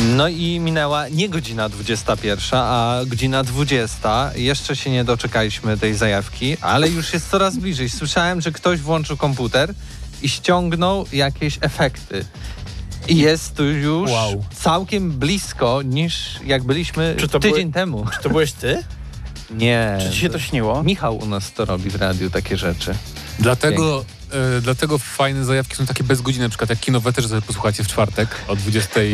No i minęła nie godzina 21, a godzina 20. Jeszcze się nie doczekaliśmy tej zajawki, ale już jest coraz bliżej. Słyszałem, że ktoś włączył komputer i ściągnął jakieś efekty. I jest tu już Wow. całkiem blisko niż jak byliśmy Czy to tydzień były- temu. Czy to byłeś ty? Nie. Czy ci się to śniło? Michał u nas to robi w radiu takie rzeczy. Dlatego, e, dlatego fajne zajawki są takie bez godziny, na przykład jak kinowe też sobie posłuchacie w czwartek o 20. e,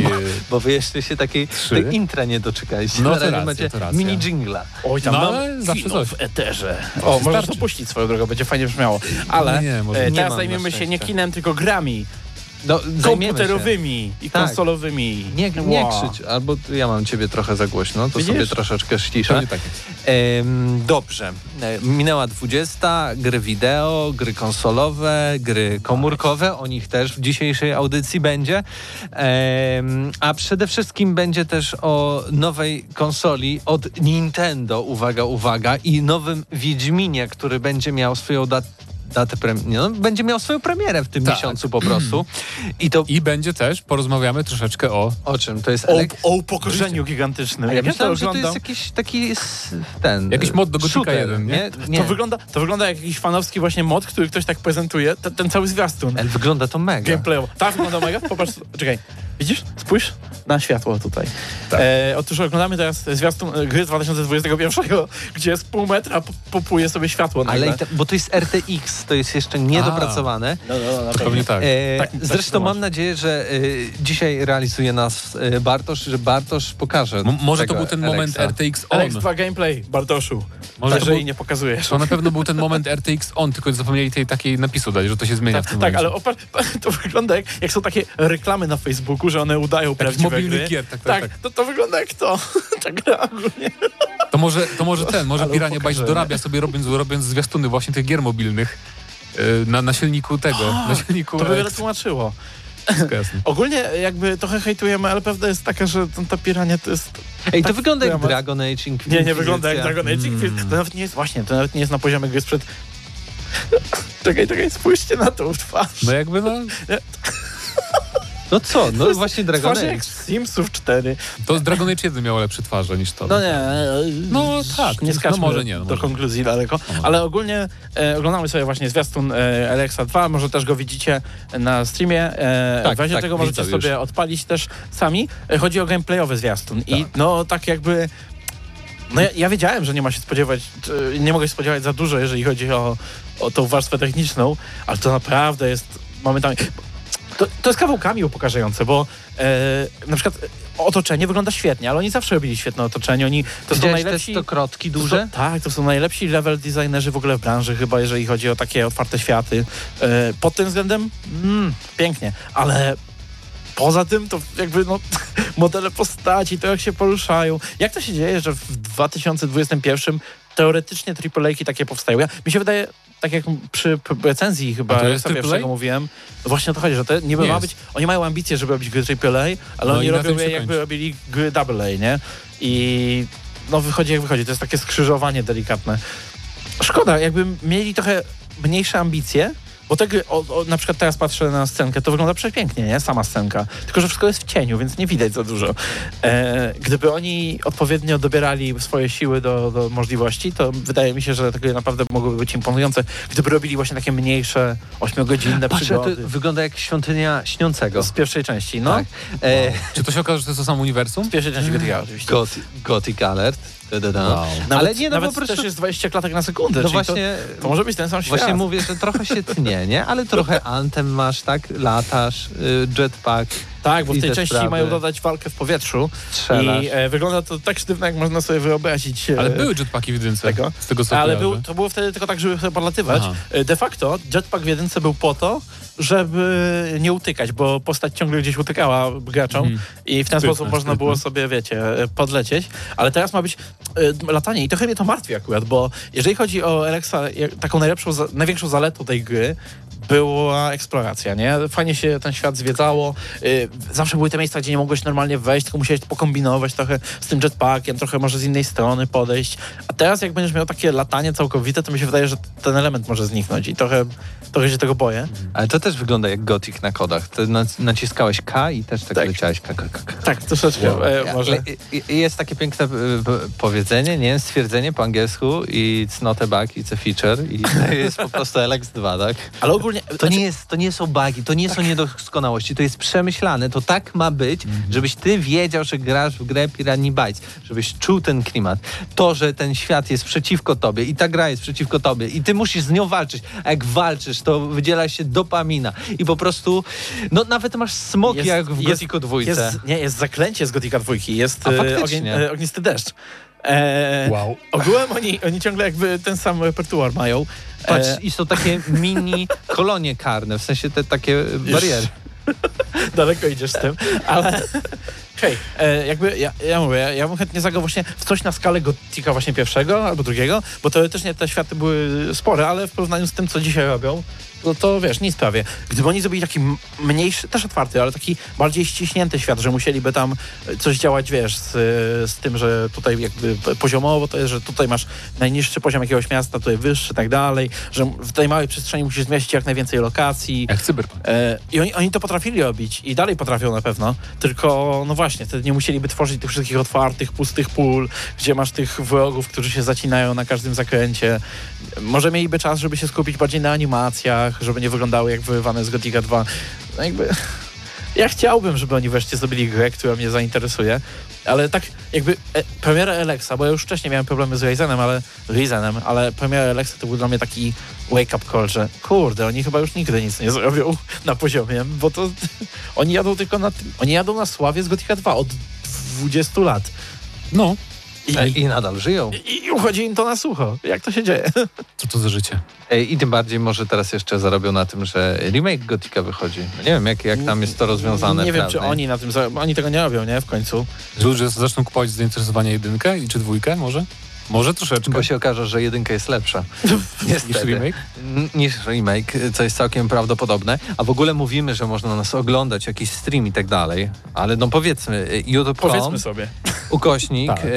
Bo wy jeszcze się takiej tej intra nie doczekaliście. No to racja, macie to racja. mini jingla. Oj, tam No, mam zawsze kino coś. w eterze. To O, możesz wystarczy. to puścić swoją drogą, będzie fajnie brzmiało. Ale No nie, może e, nie teraz zajmiemy się nie kinem, tylko grami No, zajmiemy się. komputerowymi i Tak. konsolowymi. Nie, nie Wow. krzycz, albo ja mam ciebie trochę za głośno, to Widzisz? sobie troszeczkę ściszę. Tak. Em, dobrze. E, Minęła 20, gry wideo, gry konsolowe, gry komórkowe, o nich też w dzisiejszej audycji będzie. Em, a przede wszystkim będzie też o nowej konsoli od Nintendo, uwaga, uwaga, i nowym Wiedźminie, który będzie miał swoją datę. Datę prem- nie, no, będzie miał swoją premierę w tym Tak. miesiącu po prostu. I to I będzie też, porozmawiamy troszeczkę o... o czym? To jest O, Elek- o upokorzeniu gigantycznym. A ja ja to myślałem, że to jest jakiś taki ten. Jakiś mod do Gothica shooter, 1, nie? nie? To, wygląda, to wygląda jak jakiś fanowski właśnie mod, który ktoś tak prezentuje, ten, ten cały zwiastun. Ale wygląda to mega. Gameplayowo. Tak, wygląda mega. Popatrz, czekaj. Widzisz? Spójrz na światło tutaj. Tak. E, otóż oglądamy teraz zwiastun e, gry z 2021, gdzie z pół metra po- popuje sobie światło Ale nagle. i te, bo to jest RTX, to jest jeszcze niedopracowane. No, no, no, To pewnie tak. E, Tak, tak zresztą mam nadzieję, że e, dzisiaj realizuje nas e, Bartosz, że Bartosz pokaże. M- może to był ten moment Alexa. RTX on. Alex2 gameplay, Bartoszu. Może był- nie pokazujesz. To na pewno był ten moment RTX on, tylko zapomnieli tej takiej napisu dać, że to się zmienia w Tak, tym tak, ale momencie. opar- to wygląda jak, jak są takie reklamy na Facebooku, że one udają prawdziwe mobilnych gry. gier, tak, tak, tak. To, to wygląda jak to. Ta gra ogólnie. To może, to może ten, może Ale Bytes upokorzenie. dorabia sobie robiąc, robiąc zwiastuny właśnie tych gier mobilnych e, na, na silniku tego, na silniku To by wiele tłumaczyło. Wszystko jasne. Ogólnie jakby trochę hejtujemy, ale prawda jest taka, że ta pirania to jest... Ej, to tak wygląda jak. Dragon Age Inquisition. Nie, nie wygląda jak Dragon Age Mm. Inquisition. To nawet nie jest, właśnie, to nawet nie jest na poziomie gry sprzed... czekaj, czekaj, spójrzcie na tą twarz. No jakby no, No co, no właśnie Dragon Age. jak z Simsów 4. to z Dragon Age 1 miało lepsze twarze niż to. No nie. No tak, nie no skaczmy może nie, no do może. konkluzji daleko. Ale ogólnie e, oglądamy sobie właśnie zwiastun e, Alexa 2, może też go widzicie na streamie. E, Tak, w razie tak, czego możecie widzę już. sobie odpalić też sami. E, chodzi o gameplayowy zwiastun i Tak. no tak jakby... No ja, ja wiedziałem, że nie ma się spodziewać, czy nie mogę się spodziewać za dużo, jeżeli chodzi o, o tą warstwę techniczną, ale to naprawdę jest momentami... To, to jest kawałkami upokarzające, bo e, na przykład otoczenie wygląda świetnie, ale oni zawsze robili świetne otoczenie. Oni to są Widziałeś te najlepsi. stokrotki to są- duże? tak, to są najlepsi level designerzy w ogóle w branży, chyba jeżeli chodzi o takie otwarte światy. E, pod tym względem mm, pięknie, ale poza tym to jakby no, modele postaci, to jak się poruszają. Jak to się dzieje, że w 2021 teoretycznie AAA-ki takie powstają? Ja, mi się wydaje, tak jak przy recenzji chyba pierwszego mówiłem, właśnie o to chodzi, że to niby Nie ma jest. być, oni mają ambicje, żeby robić gry AAA, ale No oni robią je jakby robili gry AA, nie? I no wychodzi jak wychodzi, to jest takie skrzyżowanie delikatne. Szkoda, jakby mieli trochę mniejsze ambicje, bo gry, o, o, na przykład teraz patrzę na scenkę, to wygląda przepięknie, nie? Sama scenka. Tylko, że wszystko jest w cieniu, więc nie widać za dużo. E, gdyby oni odpowiednio dobierali swoje siły do, do możliwości, to wydaje mi się, że gry naprawdę mogłyby być imponujące, gdyby robili właśnie takie mniejsze, ośmiogodzinne Patrz, to przygody. wygląda jak świątynia śniącego. Z pierwszej części, no. Tak. E, Czy to się okaże, że to jest to samo uniwersum? Z pierwszej części GTA oczywiście. Gothic, Gothic Alert. Da-da-da. Wow. Nawet, Ale nie, no nawet po prostu... też jest 20 klatek na sekundę, No właśnie, to, to może być ten sam świat. właśnie mówię, że trochę się tnie, nie? Ale trochę Anthem masz, tak? Latasz, y, jetpack, Tak, bo w tej te części sprawy. mają dodać walkę w powietrzu strzelasz. i e, wygląda to tak sztywno, jak można sobie wyobrazić. e, Ale były jetpacki w jedynce, tego. z tego co Ale był, to było wtedy tylko tak, żeby sobie podlatywać. Aha. E, De facto jetpack w jedynce był po to, żeby nie utykać, bo postać ciągle gdzieś utykała graczom Mhm. i w ten Sprytne, sposób można sprytne. było sobie, wiecie, e, podlecieć. Ale teraz ma być e, latanie i trochę mnie to martwi akurat, bo jeżeli chodzi o Alexa, taką najlepszą, największą zaletą tej gry była eksploracja, nie? Fajnie się ten świat zwiedzało. Y, zawsze były te miejsca, gdzie nie mogłeś normalnie wejść, tylko musiałeś pokombinować trochę z tym jetpackiem, trochę może z innej strony podejść. A teraz jak będziesz miał takie latanie całkowite, to mi się wydaje, że ten element może zniknąć i trochę, trochę się tego boję. Ale to też wygląda jak Gothic na kodach. To nac- naciskałeś K i też tak, Tak. leciałeś K, K, K, K. Tak, troszeczkę e, może. I- i- Jest takie piękne p- powiedzenie, nie? Stwierdzenie po angielsku it's not a bug, it's a feature i to jest po prostu LX2, tak? Ale ogólnie... To nie, jest, to nie są bugi, to nie są niedoskonałości, to jest przemyślane, to tak ma być, żebyś ty wiedział, że grasz w grę Piranha Bytes, żebyś czuł ten klimat. To, że ten świat jest przeciwko tobie i ta gra jest przeciwko tobie i ty musisz z nią walczyć, a jak walczysz, to wydziela się dopamina i po prostu, no nawet masz smoki jak w Gothicu dwójce. Jest, nie, jest zaklęcie z Gotika dwójki, jest A, e, ogień, e, ognisty deszcz. E, Wow. Ogółem oni, oni ciągle jakby ten sam repertuar mają. Patrz, E, i są takie mini kolonie karne, w sensie te takie bariery. Daleko idziesz z tym, ale hej, e, jakby ja, ja mówię, ja, ja bym chętnie zagrał właśnie w coś na skalę Gotika właśnie pierwszego albo drugiego, bo teoretycznie te światy były spore, ale w porównaniu z tym, co dzisiaj robią, no to wiesz, nic prawie. Gdyby oni zrobili taki mniejszy, też otwarty, ale taki bardziej ściśnięty świat, że musieliby tam coś działać, wiesz, z, z tym, że tutaj jakby poziomowo to jest, że tutaj masz najniższy poziom jakiegoś miasta, tutaj wyższy i tak dalej, że w tej małej przestrzeni musisz zmieścić jak najwięcej lokacji, Jak cyberpunk. E, I oni, oni to potrafili robić i dalej potrafią na pewno, tylko no właśnie, wtedy nie musieliby tworzyć tych wszystkich otwartych, pustych pól, gdzie masz tych wrogów, którzy się zacinają na każdym zakręcie. Może mieliby czas, żeby się skupić bardziej na animacjach, żeby nie wyglądały jak wyrywane z Gothica 2. No jakby... Ja chciałbym, żeby oni wreszcie zrobili grę, która mnie zainteresuje, ale tak jakby e, premiera Alexa, bo ja już wcześniej miałem problemy z Ryzenem, ale Ryzenem, ale premiera Alexa to był dla mnie taki wake-up call, że kurde, oni chyba już nigdy nic nie zrobią na poziomie, bo to oni jadą tylko na oni jadą na sławie z Gothica 2 od 20 lat No, i, I nadal żyją. i, i uchodzi im to na sucho. Jak to się dzieje? co to za życie? I tym bardziej może teraz jeszcze zarobią na tym, że remake Gotika wychodzi. No nie wiem, jak, jak tam jest to rozwiązane. Nie wiem, czy oni na tym, oni tego nie robią, nie, w końcu. Że ludzie zaczną kupować z zainteresowania jedynkę i czy dwójkę może? Może troszeczkę. Bo się okaże, że jedynka jest lepsza. Niż remake? N- Niż remake, co jest całkiem prawdopodobne. A w ogóle mówimy, że można nas oglądać, jakiś stream i tak dalej. Ale no powiedzmy, e, youtube.com, Powiedzmy sobie. ukośnik, Tak. e,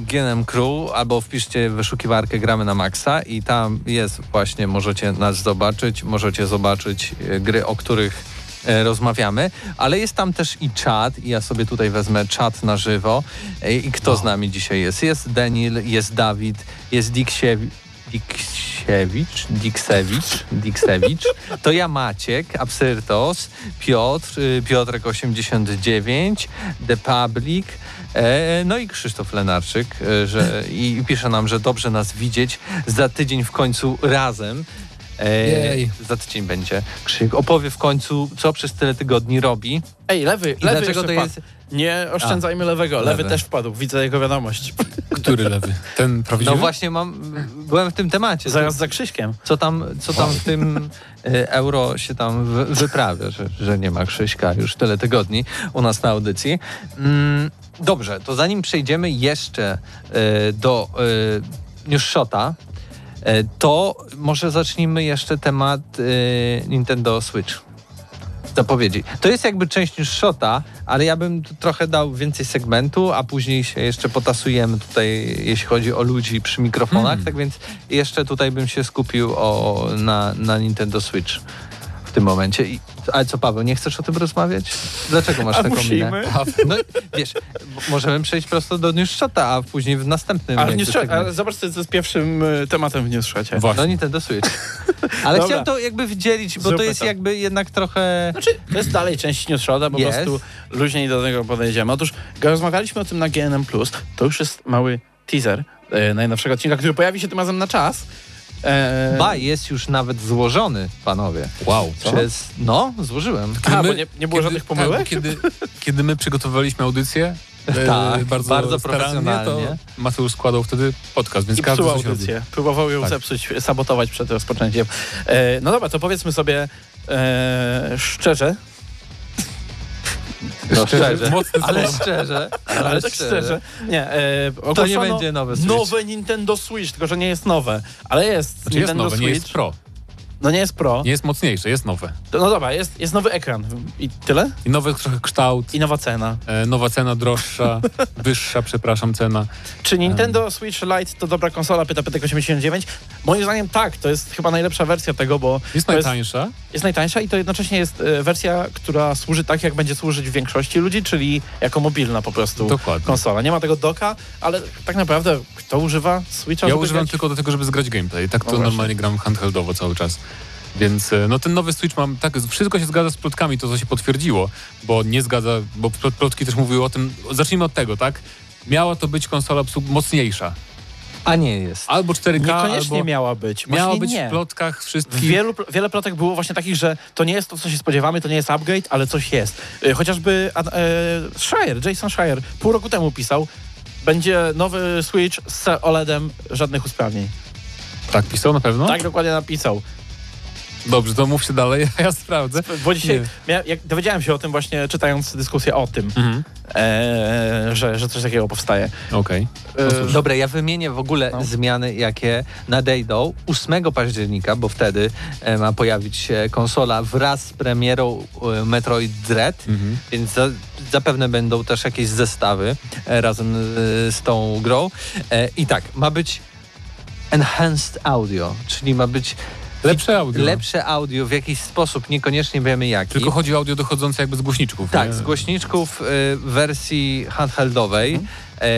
GNM Crew, albo wpiszcie w wyszukiwarkę Gramy na Maxa i tam jest właśnie, możecie nas zobaczyć, możecie zobaczyć e, gry, o których rozmawiamy, ale jest tam też i czat i ja sobie tutaj wezmę czat na żywo. E, i kto z nami dzisiaj jest? Jest Daniel, jest Dawid, jest Diksiewicz, Diksiewicz, Diksewicz, Diksewicz, to ja Maciek, Absyrtos, Piotr, y, Piotrek 89, The Public, e, no i Krzysztof Lenarczyk, e, że, i pisze nam, że dobrze nas widzieć za tydzień w końcu razem. E, Jej. za tydzień będzie. Krzyk opowie w końcu, co przez tyle tygodni robi. Ej, lewy, I lewy dlaczego to jest... Nie oszczędzajmy lewego. Lewy. lewy. też wpadł. Widzę jego wiadomość. Który lewy? Ten prawdziwy? No właśnie mam, byłem w tym temacie. Zaraz za Krzyśkiem. co tam, co tam w tym e, euro się tam wy, wyprawia, że, że nie ma Krzyśka już tyle tygodni u nas na audycji. Mm, dobrze, to zanim przejdziemy jeszcze e, do e, News Shota, e, to może zacznijmy jeszcze temat e, Nintendo Switch. Zapowiedzi. To jest jakby część News Shota, ale ja bym trochę dał więcej segmentu, a później się jeszcze potasujemy tutaj, jeśli chodzi o ludzi przy mikrofonach, Mm. tak więc jeszcze tutaj bym się skupił o, na, na Nintendo Switch tym momencie. I, ale co, Paweł, nie chcesz o tym rozmawiać? Dlaczego masz A taką minę? musimy. No wiesz, możemy przejść prosto do News Shota, a później w następnym Ale, nie ale zobacz, co jest pierwszym y, tematem w Newsshotcie. Właśnie. No Nintendo Switch. Ale Dobra. chciałem to jakby wydzielić, bo to Zróbmy jest to. jakby jednak trochę... Znaczy, to jest dalej część Newsshota, po Jest. prostu luźniej do tego podejdziemy. Otóż, gdy rozmawialiśmy o tym na GNM+, to już jest mały teaser e, najnowszego odcinka, który pojawi się tym razem na czas. E, Ba, jest już nawet złożony, panowie. Wow. Co? Przez... No, złożyłem. A, bo nie- nie było żadnych pomyłek? Tak, kiedy, kiedy my przygotowywaliśmy audycję, e, Tak, bardzo, bardzo profesjonalnie. to Mateusz składał wtedy podcast, więc I każdy audycję. Próbował ją Tak. zepsuć, sabotować przed rozpoczęciem. E, no dobra, to powiedzmy sobie e, szczerze, No, szczerze. Mocne Ale szczerze, ale, ale tak szczerze, nie, e, To nie będzie nowy Switch. Nowe Nintendo Switch, tylko że nie jest nowe, ale jest Znaczy jest Nintendo nowe, Switch. nie jest pro. No nie jest pro. Nie jest mocniejsze, jest nowe. To, no dobra, jest, jest nowy ekran i tyle? I nowy trochę kształt, I nowa cena. e, nowa cena droższa, wyższa, przepraszam, cena. Czy Nintendo Switch Lite to dobra konsola? Pyta Pytek 89. Moim zdaniem tak, to jest chyba najlepsza wersja tego, bo Jest to jest, najtańsza. jest najtańsza i to jednocześnie jest e, wersja, która służy tak, jak będzie służyć większości ludzi, czyli jako mobilna po prostu Dokładnie. konsola. Nie ma tego doka, ale tak naprawdę kto używa Switcha? Ja używam grać? tylko do tego, żeby zgrać gameplay. Tak to No właśnie. normalnie gram handheldowo cały czas. Więc e, no ten nowy Switch mam tak, wszystko się zgadza z plotkami, to co się potwierdziło, bo nie zgadza, bo plot- plotki też mówiły o tym, zacznijmy od tego, tak? Miała to być konsola mocniejsza. A nie jest. Albo 4K, Niekoniecznie albo miała być. miała Właśnie być nie. w plotkach wszystkich. Wielu, wiele plotek było właśnie takich, że to nie jest to, co się spodziewamy, to nie jest upgrade, ale coś jest. Y, Chociażby e, Schreier, Jason Schreier pół roku temu pisał, będzie nowy Switch z OLEDem, żadnych usprawnień. Tak pisał na pewno? Tak dokładnie napisał. Dobrze, to mówcie dalej, a ja sprawdzę. Bo dzisiaj, jak dowiedziałem się o tym właśnie czytając dyskusję o tym, Mhm. e, że, że coś takiego powstaje. Okej. E, Dobra, ja wymienię w ogóle No. zmiany, jakie nadejdą 8 października, bo wtedy e, ma pojawić się konsola wraz z premierą e, Metroid Dread, Mhm. więc za, zapewne będą też jakieś zestawy e, razem e, z tą grą. E, I tak, ma być enhanced audio, czyli ma być Lepsze audio. lepsze audio w jakiś sposób, niekoniecznie wiemy jaki. Tylko chodzi o audio dochodzące jakby z głośniczków. Tak, nie? z głośniczków y, wersji handheldowej. E,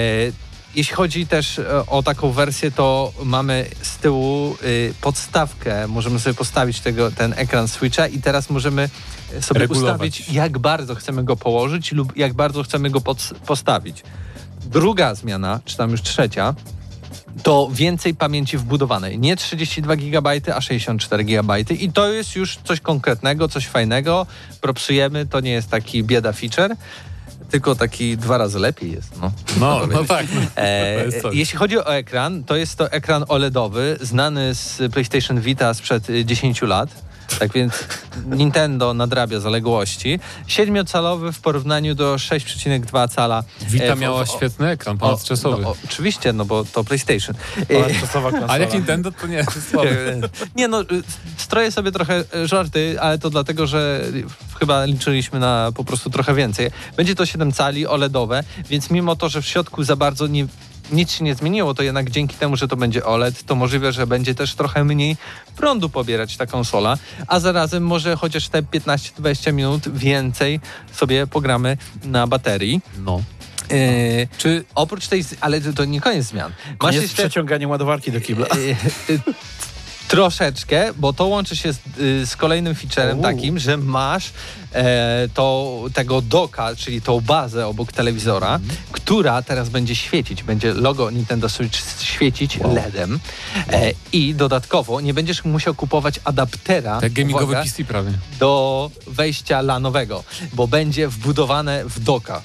jeśli chodzi też e, o taką wersję, to mamy z tyłu podstawkę. Możemy sobie postawić tego, ten ekran Switcha i teraz możemy sobie Regulować. ustawić, jak bardzo chcemy go położyć lub jak bardzo chcemy go pod, postawić. Druga zmiana, czy tam już trzecia, to więcej pamięci wbudowanej. Nie 32 GB, a 64 GB. I to jest już coś konkretnego, coś fajnego. Propsujemy, to nie jest taki bieda feature, tylko taki dwa razy lepiej jest. No, No, no tak. No. E, jeśli chodzi o ekran, to jest to ekran OLEDowy, znany z PlayStation Vita sprzed y, 10 lat. Tak więc Nintendo nadrabia zaległości. 7-calowy w porównaniu do 6,2 cala. E, w- miała w- świetny ekran, o, ponadczasowy. no, o, oczywiście, no bo to PlayStation. E, Ponadczasowa konsola. A jak Nintendo, to nie. Nie no, y, stroję sobie trochę y, żarty, ale to dlatego, że chyba liczyliśmy na po prostu trochę więcej. Będzie to 7 cali OLEDowe, więc mimo to, że w środku za bardzo nie, nic się nie zmieniło, to jednak dzięki temu, że to będzie OLED, to możliwe, że będzie też trochę mniej prądu pobierać ta konsola, a zarazem może chociaż te 15-20 minut więcej sobie pogramy na baterii. No. Yy, Czy oprócz tej, ale to, nie koniec zmian. Masz Koniec jeszcze przeciąganie ładowarki do kibla. Y, y, Troszeczkę, bo to łączy się z, y, z kolejnym featurem takim, że masz e, to, tego doka, czyli tą bazę obok telewizora, Mhm. która teraz będzie świecić. Będzie logo Nintendo Switch świecić LEDem e, i dodatkowo nie będziesz musiał kupować adaptera tak gamingowy uwaga, PC prawie. do wejścia lanowego, bo będzie wbudowane w doka.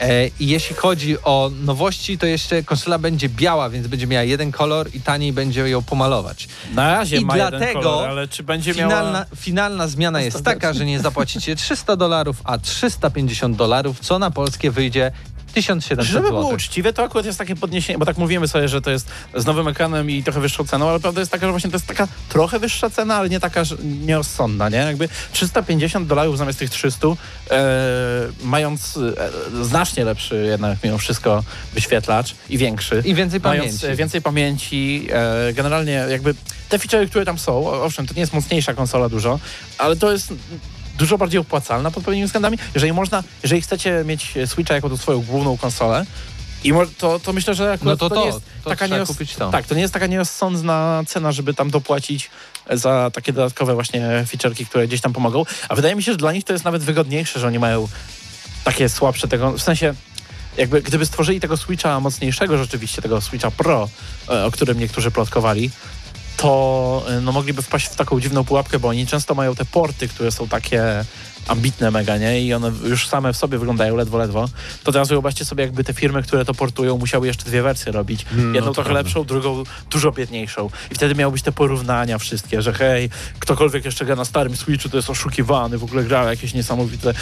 E, I jeśli chodzi o nowości, to jeszcze konsola będzie biała, więc będzie miała jeden kolor i taniej będzie ją pomalować. Na razie I ma jeden dlatego kolor, ale czy będzie Finalna, miała... finalna zmiana jest taka, że nie zapłacicie 300 dolarów, a 350 dolarów, co na polskie wyjdzie 1700 Żeby było uczciwe, to akurat jest takie podniesienie, bo tak mówimy sobie, że to jest z nowym ekranem i trochę wyższą ceną, ale prawda jest taka, że właśnie to jest taka trochę wyższa cena, ale nie taka nierozsądna, nie? Jakby 350 dolarów zamiast tych 300, e, mając e, znacznie lepszy jednak mimo wszystko wyświetlacz i większy. I więcej Mając pamięci. więcej pamięci, e, generalnie jakby te featurey, które tam są, owszem, to nie jest mocniejsza konsola dużo, ale to jest dużo bardziej opłacalna pod pewnymi względami. Jeżeli można, jeżeli chcecie mieć Switcha jako tą swoją główną konsolę, i to, to myślę, że akurat No to nie to, jest to taka nieroz- kupić to. Tak, to nie jest taka nierozsądna cena, żeby tam dopłacić za takie dodatkowe właśnie featureki, które gdzieś tam pomogą. A wydaje mi się, że dla nich to jest nawet wygodniejsze, że oni mają takie słabsze tego, w sensie jakby gdyby stworzyli tego Switcha mocniejszego rzeczywiście, tego Switcha Pro, e, o którym niektórzy plotkowali, to e, no, mogliby wpaść w taką dziwną pułapkę, bo oni często mają te porty, które są takie ambitne mega, nie? I one już same w sobie wyglądają ledwo, ledwo. To teraz wyobraźcie sobie, jakby te firmy, które to portują, musiały jeszcze dwie wersje robić. Mm, Jedną no trochę prawda. lepszą, drugą dużo biedniejszą. I wtedy miały być te porównania wszystkie, że hej, ktokolwiek jeszcze gra na starym Switchu, to jest oszukiwany, w ogóle gra jakieś niesamowite,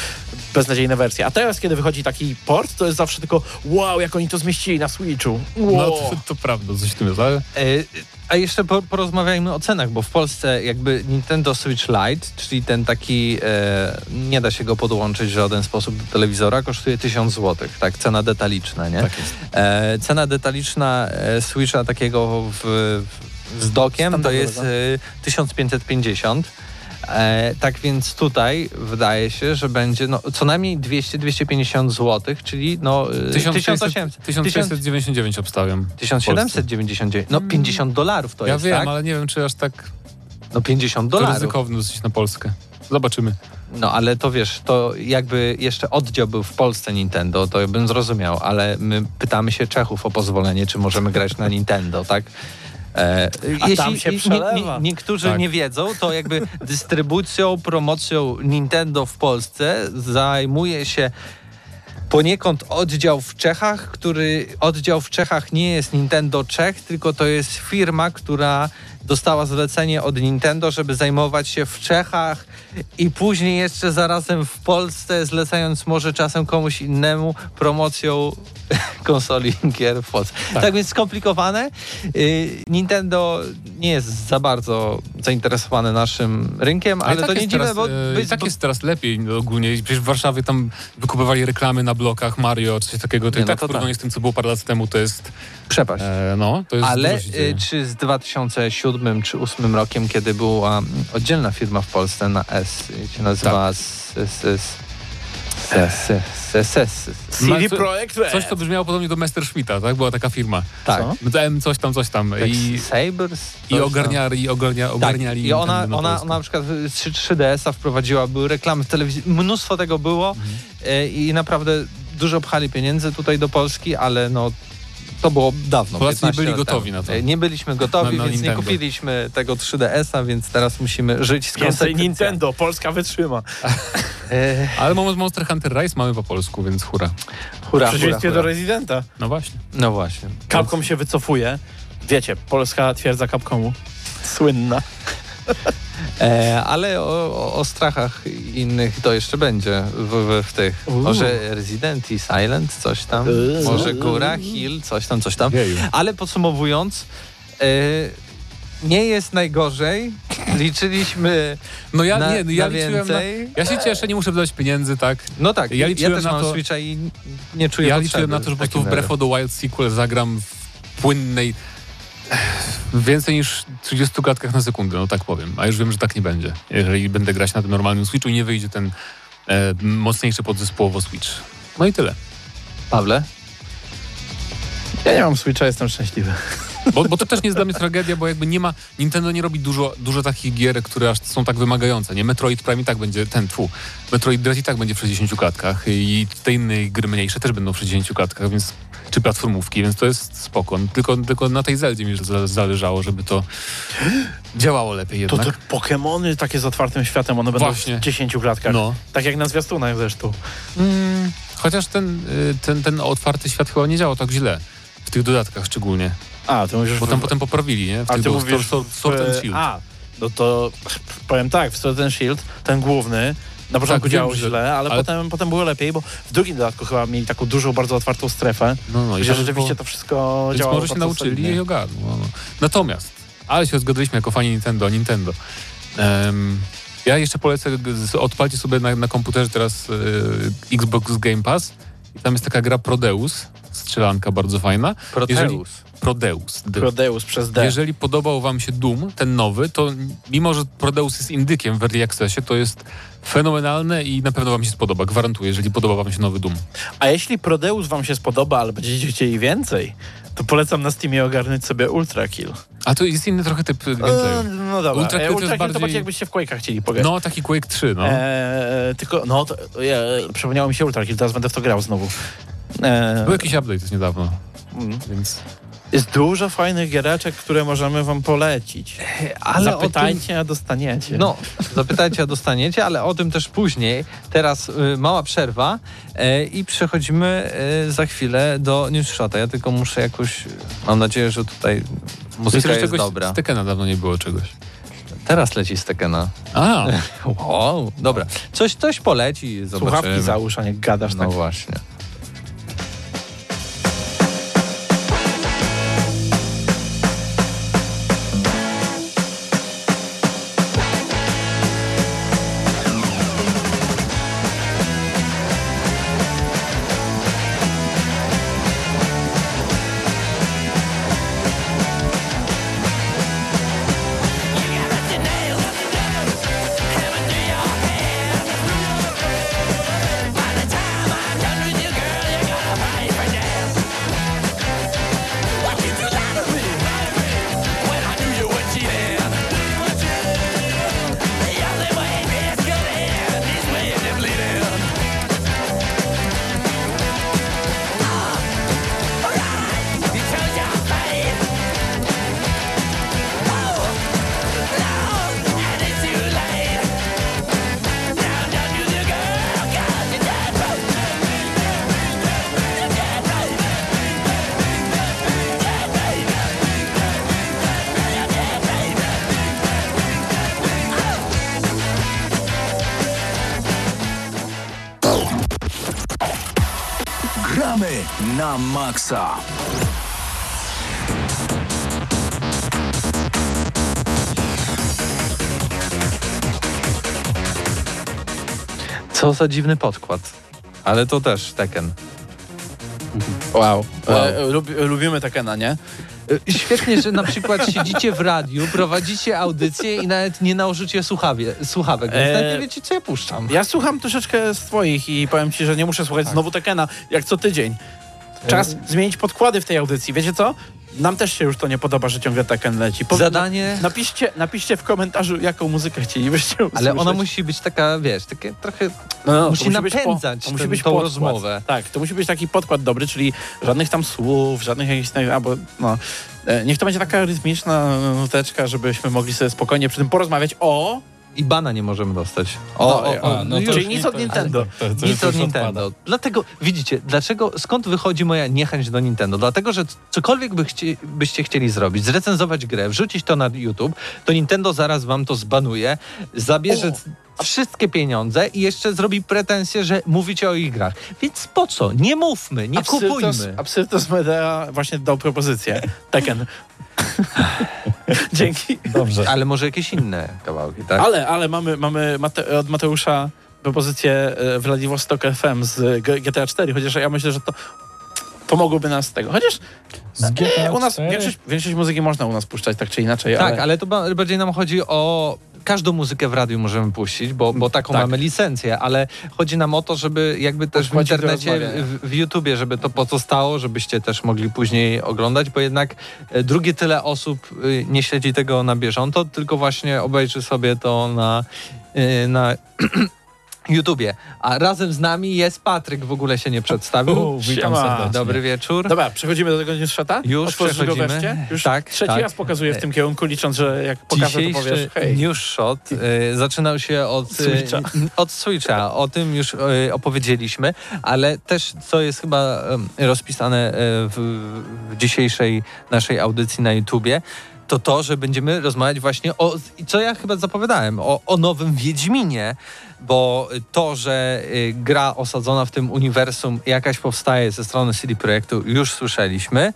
beznadziejne wersje. A teraz, kiedy wychodzi taki port, to jest zawsze tylko wow, jak oni to zmieścili na Switchu. Wow. No to, to prawda, coś w tym jest, ale E, A jeszcze po, porozmawiajmy o cenach, bo w Polsce jakby Nintendo Switch Lite, czyli ten taki, e, nie da się go podłączyć w żaden sposób do telewizora, kosztuje 1000 zł, tak, cena detaliczna, nie? tak jest. E, cena detaliczna e, Switcha takiego w, w, z dokiem to jest e, 1550. E, tak więc tutaj wydaje się, że będzie no, co najmniej 200-250 zł, czyli no, e, 1600, 1800, 1699 obstawiam. 1799, no 50 dolarów to ja jest, wiem, tak? ale nie wiem, czy aż tak No 50 to dolarów. ryzykowne dosyć na Polskę. Zobaczymy. No ale to wiesz, to jakby jeszcze oddział był w Polsce Nintendo, to bym zrozumiał, ale my pytamy się Czechów o pozwolenie, czy możemy grać na Nintendo, tak? E, A tam się przelewa. niektórzy Tak. nie wiedzą, to jakby dystrybucją, promocją Nintendo w Polsce zajmuje się poniekąd oddział w Czechach, który oddział w Czechach nie jest Nintendo Czech, tylko to jest firma, która dostała zlecenie od Nintendo, żeby zajmować się w Czechach i później jeszcze zarazem w Polsce, zlecając może czasem komuś innemu promocją konsoli gier w Polsce. Tak, więc skomplikowane. Y, Nintendo nie jest za bardzo zainteresowane naszym rynkiem, ale, i tak to nie dziwne, teraz, bo, I tak bo- jest teraz lepiej no, ogólnie. Przecież w Warszawie tam wykupywali reklamy na blokach Mario, coś takiego. To Nie, no tak to w porównaniu tak. z tym, co było parę lat temu, to jest... przepaść. E, no, to jest Ale y, czy z 2007 czy 2008 rokiem, kiedy była mm, oddzielna firma w Polsce na S, się nazywa Tak. S, S, S, S, S, S, S, CD Projekt Red. Coś, co brzmiało podobnie do Messerschmitta, tak? Była taka firma. Tak. Co? No M coś tam, coś tam. Tak, I, Sabers? i ogarniali, i ogarnia, Tak, ogarniali i ona, ona, ona na przykład 3, 3DS-a wprowadziła, były reklamy w telewizji, mnóstwo tego było Mhm. e, i naprawdę dużo pchali pieniędzy tutaj do Polski, ale no to było dawno. Polacy nie 15 byli gotowi temu. na to. E, Nie byliśmy gotowi, Na- na więc nie Nintendo. kupiliśmy tego 3DS-a, więc teraz musimy żyć z Więcej. Nintendo, Polska wytrzyma. E, Ale moment Monster Hunter Rise mamy po polsku, więc hura. W hura, hura, przeciwieństwie hura. do Rezydenta. No właśnie. No właśnie. Capcom się wycofuje. Wiecie, polska twierdza Capcomu. Słynna. E, ale o, o, o strachach innych to jeszcze będzie w, w, w tych. Uuu. Może Resident i Silent, coś tam. Uuu. Może Góra, Hill, coś tam, coś tam. Jeju. Ale podsumowując, e, nie jest najgorzej. Liczyliśmy No ja, na, nie, no ja na liczyłem na. Ja się cieszę, nie muszę wydać pieniędzy, tak? No tak, Ja ja, liczyłem też na mam to- Switcha i nie czuję Ja liczyłem na to, że po prostu w takim Breath of the Wild sequel zagram w płynnej więcej niż 30 klatkach na sekundę, no tak powiem. A już wiem, że tak nie będzie. Jeżeli będę grać na tym normalnym Switchu i nie wyjdzie ten e, mocniejszy podzespołowo Switch. No i tyle. Pawle? Ja nie mam Switcha, jestem szczęśliwy. Bo, bo to też nie jest dla mnie tragedia, bo jakby nie ma, Nintendo nie robi dużo, dużo takich gier, które aż są tak wymagające, nie? Metroid Prime i tak będzie, ten, tfu, Metroid Dread i tak będzie w 60 klatkach i te inne gry mniejsze też będą w 60 klatkach, więc, czy platformówki, więc to jest spoko. Tylko, tylko na tej Zeldzie mi za- zależało, żeby to działało lepiej To jednak. te Pokemony takie z otwartym światem, one będą Właśnie. w 10 klatkach. No. Tak jak na zwiastunach zresztą. Mm, chociaż ten, y, ten, ten otwarty świat chyba nie działał tak źle. W tych dodatkach szczególnie. A, ty mówisz... Bo tam potem poprawili, nie? W A ty mówisz... And w- Shield. A, no to powiem tak, w Sword and Shield, ten główny, na początku wiem, działał że- źle, ale, ale- Potem, potem było lepiej, bo w drugim dodatku chyba mieli taką dużą, bardzo otwartą strefę, No, no, i gdzie to rzeczywiście było- to wszystko Więc działało może się nauczyli i ogarną. No, no. Natomiast, ale się zgodziliśmy jako fani Nintendo, Nintendo. Em, ja jeszcze polecę, odpalcie sobie na, na komputerze teraz e, Xbox Game Pass i tam jest taka gra Prodeus, strzelanka bardzo fajna. Proteus. Prodeus. D. Prodeus przez D. Jeżeli podobał wam się Doom, ten nowy, to mimo, że Prodeus jest indykiem w Early Accessie, to jest fenomenalne i na pewno wam się spodoba. Gwarantuję, jeżeli podoba wam się nowy Doom. A jeśli Prodeus wam się spodoba, ale będziecie chcieli więcej, to polecam na Steamie ogarnąć sobie Ultra Kill. A to jest inny trochę typ gameplayu. no dobra, Ultra Kill to Ultra jest Kill to bardziej- bardziej jakbyście w Quake'ach chcieli pograć. No, taki Quake 3, no. E, tylko, no, to, ja, przypomniało mi się Ultra Kill, teraz będę w to grał znowu. E, Był jakiś update już niedawno, mm. więc... jest dużo fajnych giereczek, które możemy wam polecić. Ale o tym- Zapytajcie, a dostaniecie. No, zapytajcie, a dostaniecie, ale o tym też później. Teraz y, mała przerwa e, i przechodzimy e, za chwilę do Newsshota. Ja tylko muszę jakoś, mam nadzieję, że tutaj muzyka Myślę, jest czegoś dobra. z Tekena dawno nie było czegoś. Teraz leci z Tekena. A, Wow, dobra. Coś, coś poleci, zobaczymy. Słuchawki załóż, a nie gadasz No tak. właśnie. Na maksa. Co za dziwny podkład. Ale to też Tekken. Wow. Wow. E, lubi, lubimy Tekena, nie? Y, Świetnie, że na przykład siedzicie w radiu, prowadzicie audycję i nawet nie nałożycie słuchawie, słuchawek, więc Eee, nawet nie wiecie, co ja puszczam. Ja słucham troszeczkę z twoich i powiem ci, że nie muszę słuchać znowu Tekena, jak co tydzień. Czas zmienić podkłady w tej audycji. Wiecie co? Nam też się już to nie podoba, że ciągle Tekken leci. Zadanie... Napiszcie, napiszcie w komentarzu, jaką muzykę chcielibyście usłyszeć. Ale ona musi być taka, wiesz, takie trochę... No, no, to musi być napędzać to musi ten- być tą podkład. rozmowę. Tak, to musi być taki podkład dobry, czyli żadnych tam słów, żadnych jakichś... tam- Albo, no, e, niech to będzie taka rytmiczna nuteczka, żebyśmy mogli sobie spokojnie przy tym porozmawiać o... I bana nie możemy dostać. O, o, o, a, no Czyli już nic od Nintendo. to, to, Nic od Nintendo. odpada. Dlatego, widzicie, dlaczego, skąd wychodzi moja niechęć do Nintendo? Dlatego, że cokolwiek by chci, byście chcieli zrobić, zrecenzować grę, wrzucić to na YouTube, to Nintendo zaraz wam to zbanuje, zabierze wszystkie pieniądze i jeszcze zrobi pretensje, że mówicie o ich grach. Więc po co? Nie mówmy, nie kupujmy. Absyrtos Medea właśnie dał propozycję. Tekken. Dzięki. Dobrze. Ale może jakieś inne kawałki, tak? Ale, ale mamy, mamy Mate od Mateusza propozycję e, Wladivostok FM z GTA 4, chociaż ja myślę, że to pomogłoby nas z tego. Chociaż Z GTA e, u nas 4? większość, większość muzyki można u nas puszczać tak czy inaczej, Tak, ale... ale to ba- bardziej nam chodzi o. Każdą muzykę w radiu możemy puścić, bo, bo taką Tak. mamy licencję, ale chodzi nam o to, żeby jakby też w internecie, w, w YouTubie, żeby to pozostało, żebyście też mogli później oglądać, bo jednak e, drugie tyle osób y, nie śledzi tego na bieżąco, tylko właśnie obejrzy sobie to na, y, na YouTubie. A razem z nami jest Patryk, w ogóle się nie przedstawił. U, witam Siema. serdecznie. Dobry wieczór. Dobra, przechodzimy do tego newsshota? Już Otworzysz go przechodzimy. wreszcie? Już Tak, trzeci tak. raz pokazuję w tym kierunku, licząc, że jak pokażę, to powiesz hej. news shot y, zaczynał się od Switcha. Y, od Switcha. O tym już y, opowiedzieliśmy, ale też co jest chyba y, rozpisane y, w, w dzisiejszej naszej audycji na YouTubie, to to, że będziemy rozmawiać właśnie o, i co ja chyba zapowiadałem, o, o nowym Wiedźminie, bo to, że y, gra osadzona w tym uniwersum jakaś powstaje ze strony CD Projektu, już słyszeliśmy.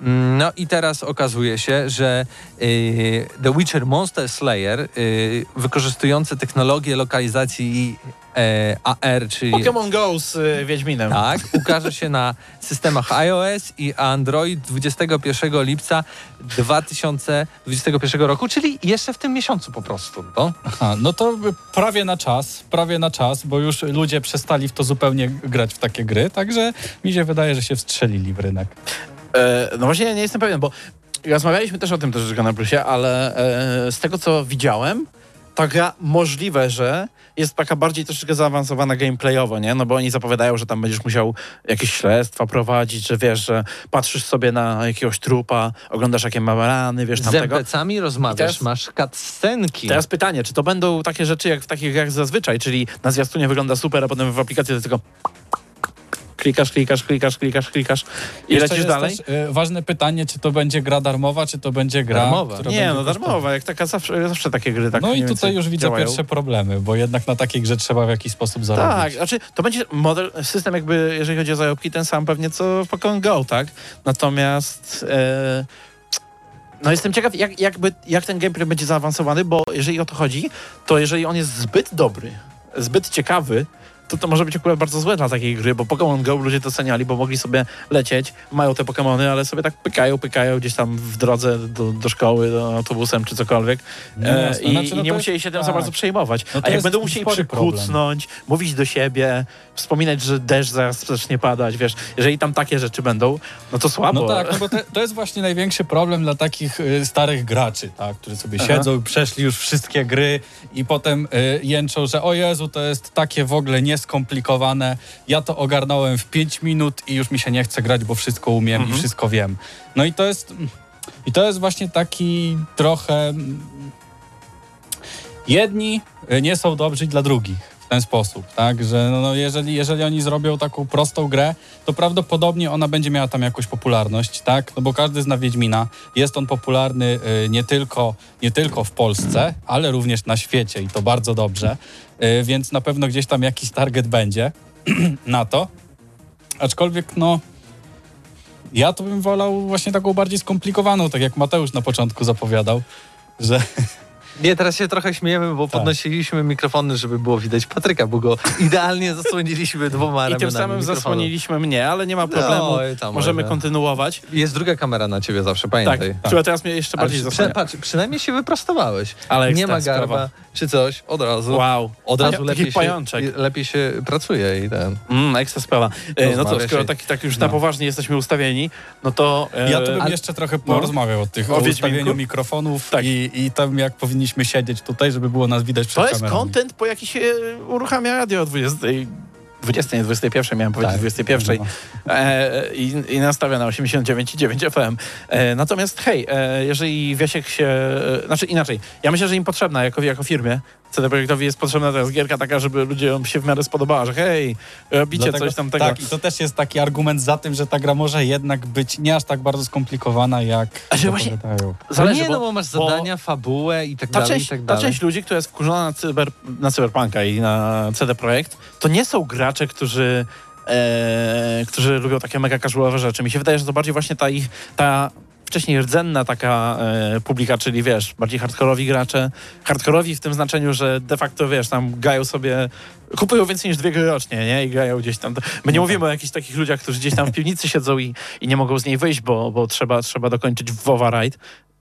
Mm, No i teraz okazuje się, że y, The Witcher Monster Slayer, y, wykorzystujący technologię lokalizacji e, AR, czyli Pokémon Go z y, Wiedźminem. tak, ukaże się na systemach iOS i Android 21 lipca 2021 roku, czyli jeszcze w tym miesiącu po prostu. No. Aha, no to prawie na czas, prawie na czas, bo już ludzie przestali w to zupełnie grać w takie gry, także mi się wydaje, że się wstrzelili w rynek. E, no właśnie ja nie jestem pewien, bo rozmawialiśmy też o tym troszeczkę na plusie, ale e, z tego co widziałem, ta gra możliwe, że jest taka bardziej troszeczkę zaawansowana gameplayowo, nie? No bo oni zapowiadają, że tam będziesz musiał jakieś śledztwa prowadzić, że wiesz, że patrzysz sobie na jakiegoś trupa, oglądasz jakie ma rany, wiesz, Z tamtego. NPC-ami rozmawiasz, teraz- masz cutscenki. Teraz pytanie, czy to będą takie rzeczy jak w takich grach zazwyczaj, czyli na zwiastunie wygląda super, a potem w aplikacji to tylko klikasz, klikasz, klikasz, klikasz, klikasz i Jeszcze lecisz dalej? Też, y, ważne pytanie, czy to będzie gra darmowa, czy to będzie gra, Darmowa. która Nie, no darmowa, jak taka zawsze, zawsze takie gry tak No i tutaj już widzę działają. pierwsze problemy, bo jednak na takiej grze trzeba w jakiś sposób zarobić. Tak, znaczy to będzie model, system jakby, jeżeli chodzi o zarobki, ten sam pewnie co w Pokémon Go, tak? Natomiast e, no jestem ciekaw, jak, jakby, jak ten gameplay będzie zaawansowany, bo jeżeli o to chodzi, to jeżeli on jest zbyt dobry, zbyt ciekawy, to to może być akurat bardzo złe dla takiej gry, bo Pokémon Go ludzie doceniali, bo mogli sobie lecieć, mają te Pokémony, ale sobie tak pykają, pykają gdzieś tam w drodze do, do szkoły, do autobusem czy cokolwiek No e, i, Znaczy, i no nie to musieli się tym za tak. bardzo przejmować. No A jak będą musieli spory problem. przykucnąć, mówić do siebie, wspominać, że deszcz zaraz zacznie padać, wiesz, jeżeli tam takie rzeczy będą, no to słabo. No tak, no bo te, to jest właśnie największy problem dla takich y, starych graczy, tak, którzy sobie Aha. siedzą i przeszli już wszystkie gry i potem y, jęczą, że o Jezu, to jest takie w ogóle nieskomplikowane. Ja to ogarnąłem w 5 minut i już mi się nie chce grać, bo wszystko umiem Mhm. i wszystko wiem. No i to jest i to jest właśnie taki trochę mm, jedni y, nie są dobrzy dla drugich w ten sposób, tak, że no, no jeżeli, jeżeli oni zrobią taką prostą grę, to prawdopodobnie ona będzie miała tam jakąś popularność, tak, no bo każdy zna Wiedźmina, jest on popularny y, nie tylko, nie tylko w Polsce, ale również na świecie i to bardzo dobrze, y, więc na pewno gdzieś tam jakiś target będzie na to, aczkolwiek no ja to bym wolał właśnie taką bardziej skomplikowaną, tak jak Mateusz na początku zapowiadał, że Nie, teraz się trochę śmiejemy, bo Tak. podnosiliśmy mikrofony, żeby było widać Patryka, bo go idealnie zasłoniliśmy dwoma I tym ramionami samym mikrofonu. zasłoniliśmy mnie, ale nie ma problemu, No, i tam możemy może. kontynuować. Jest druga kamera na ciebie zawsze, Tak, pamiętaj. trzeba teraz mnie jeszcze Ale bardziej patrz, przynajmniej się wyprostowałeś. Ale nie ma garba sprawa. czy coś, od razu. Wow. Od razu lepiej się, lepiej się pracuje i ten. Mm, ekstra sprawa. E, no to, skoro się. tak, tak już na poważnie jesteśmy ustawieni, no to... e, Ja to bym ale- jeszcze trochę no. porozmawiał o tych, O ustawieniu mikrofonów Tak. i, i tam jak powinniśmy siedzieć tutaj, żeby było nas widać przed To jest kamerami. content, po jaki się uruchamia radio o 20... 20, nie 21, miałem powiedzieć Tak. 21. E, i, I nastawia na 89,9 FM. E, natomiast hej, e, jeżeli Wiesiek się... E, znaczy inaczej, ja myślę, że im potrzebna jako, jako firmie, CD Projektowi jest potrzebna teraz gierka taka, żeby ludziom się w miarę spodobała, że hej, robicie Dlatego- coś tam tego. Tak, i to też jest taki argument za tym, że ta gra może jednak być nie aż tak bardzo skomplikowana, jak A że właśnie-. Zależy, no nie, bo, no bo masz bo zadania, fabułę i tak ta, dalej, część, i tak ta dalej. część ludzi, która jest wkurzona na, cyber, na Cyberpunka i na CD Projekt, to nie są gracze, którzy e, którzy lubią takie mega casualowe rzeczy. Mi się wydaje, że to bardziej właśnie ta ich, ta wcześniej rdzenna taka e, publika, czyli wiesz, bardziej hardkorowi gracze. Hardkorowi w tym znaczeniu, że de facto, wiesz, tam grają sobie, kupują więcej niż dwie gry rocznie, nie? I grają gdzieś tam. My nie mówimy o jakichś takich ludziach, którzy gdzieś tam w piwnicy siedzą i, i nie mogą z niej wyjść, bo, bo trzeba, trzeba dokończyć WoWa Ride.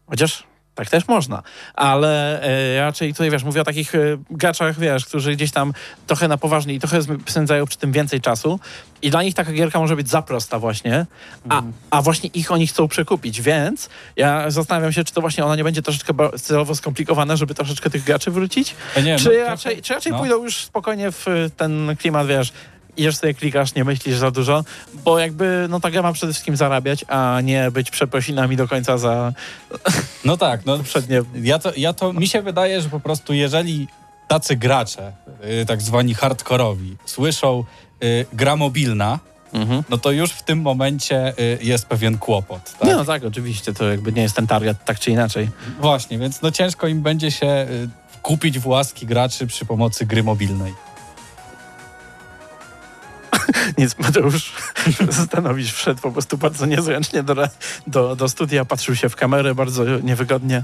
Chociaż tak też można, ale e, raczej tutaj, wiesz, mówię o takich e, graczach, wiesz, którzy gdzieś tam trochę na poważnie i trochę spędzają przy tym więcej czasu. I dla nich taka gierka może być za prosta właśnie, a, a właśnie ich oni chcą przekupić, więc ja zastanawiam się, czy to właśnie ona nie będzie troszeczkę celowo skomplikowana, żeby troszeczkę tych graczy wrócić, Ja nie, czy, no, trochę- raczej, czy raczej no. pójdą już spokojnie w e, ten klimat, wiesz, idziesz sobie, klikasz, nie myślisz za dużo, bo jakby, no ta gra ma przede wszystkim zarabiać, a nie być przeprosinami do końca za No tak, no poprzednie ja to, ja to, mi się wydaje, że po prostu jeżeli tacy gracze, y, tak zwani hardkorowi, słyszą y, gra mobilna, Mhm. no to już w tym momencie y, jest pewien kłopot. Tak? No tak, oczywiście, to jakby nie jest ten target, tak czy inaczej. Właśnie, więc no ciężko im będzie się y, kupić w łaski graczy przy pomocy gry mobilnej. Nic, Mateusz Stanowisz wszedł po prostu bardzo niezręcznie do, do, do studia, patrzył się w kamerę bardzo niewygodnie,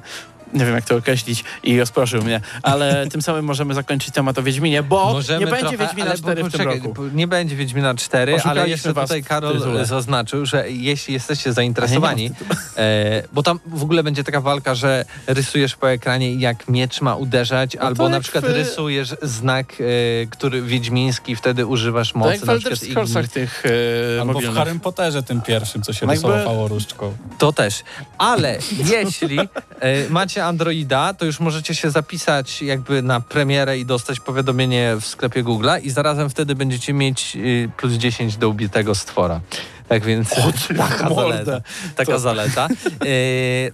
nie wiem jak to określić, i rozproszył mnie. Ale tym samym możemy zakończyć temat o Wiedźminie, bo Możemy nie będzie trochę, Wiedźmina ale 4 w tym roku. Nie będzie Wiedźmina 4, Oszukaliśmy ale jeszcze tutaj Karol zaznaczył, że jeśli jesteście zainteresowani, e, bo tam w ogóle będzie taka walka, że rysujesz po ekranie jak miecz ma uderzać, albo No to na przykład w- rysujesz znak, e, który wiedźmiński, wtedy używasz mocy, jak w Elder przykład shortsach tych e, Albo w mobilnych. Harrym Potterze tym pierwszym, co się No jakby- rysowało różdżką. To też. Ale jeśli e, macie Androida, to już możecie się zapisać jakby na premierę i dostać powiadomienie w sklepie Google'a i zarazem wtedy będziecie mieć y, plus 10 do ubitego stwora. Tak więc taka mordę. zaleta. Taka zaleta. E,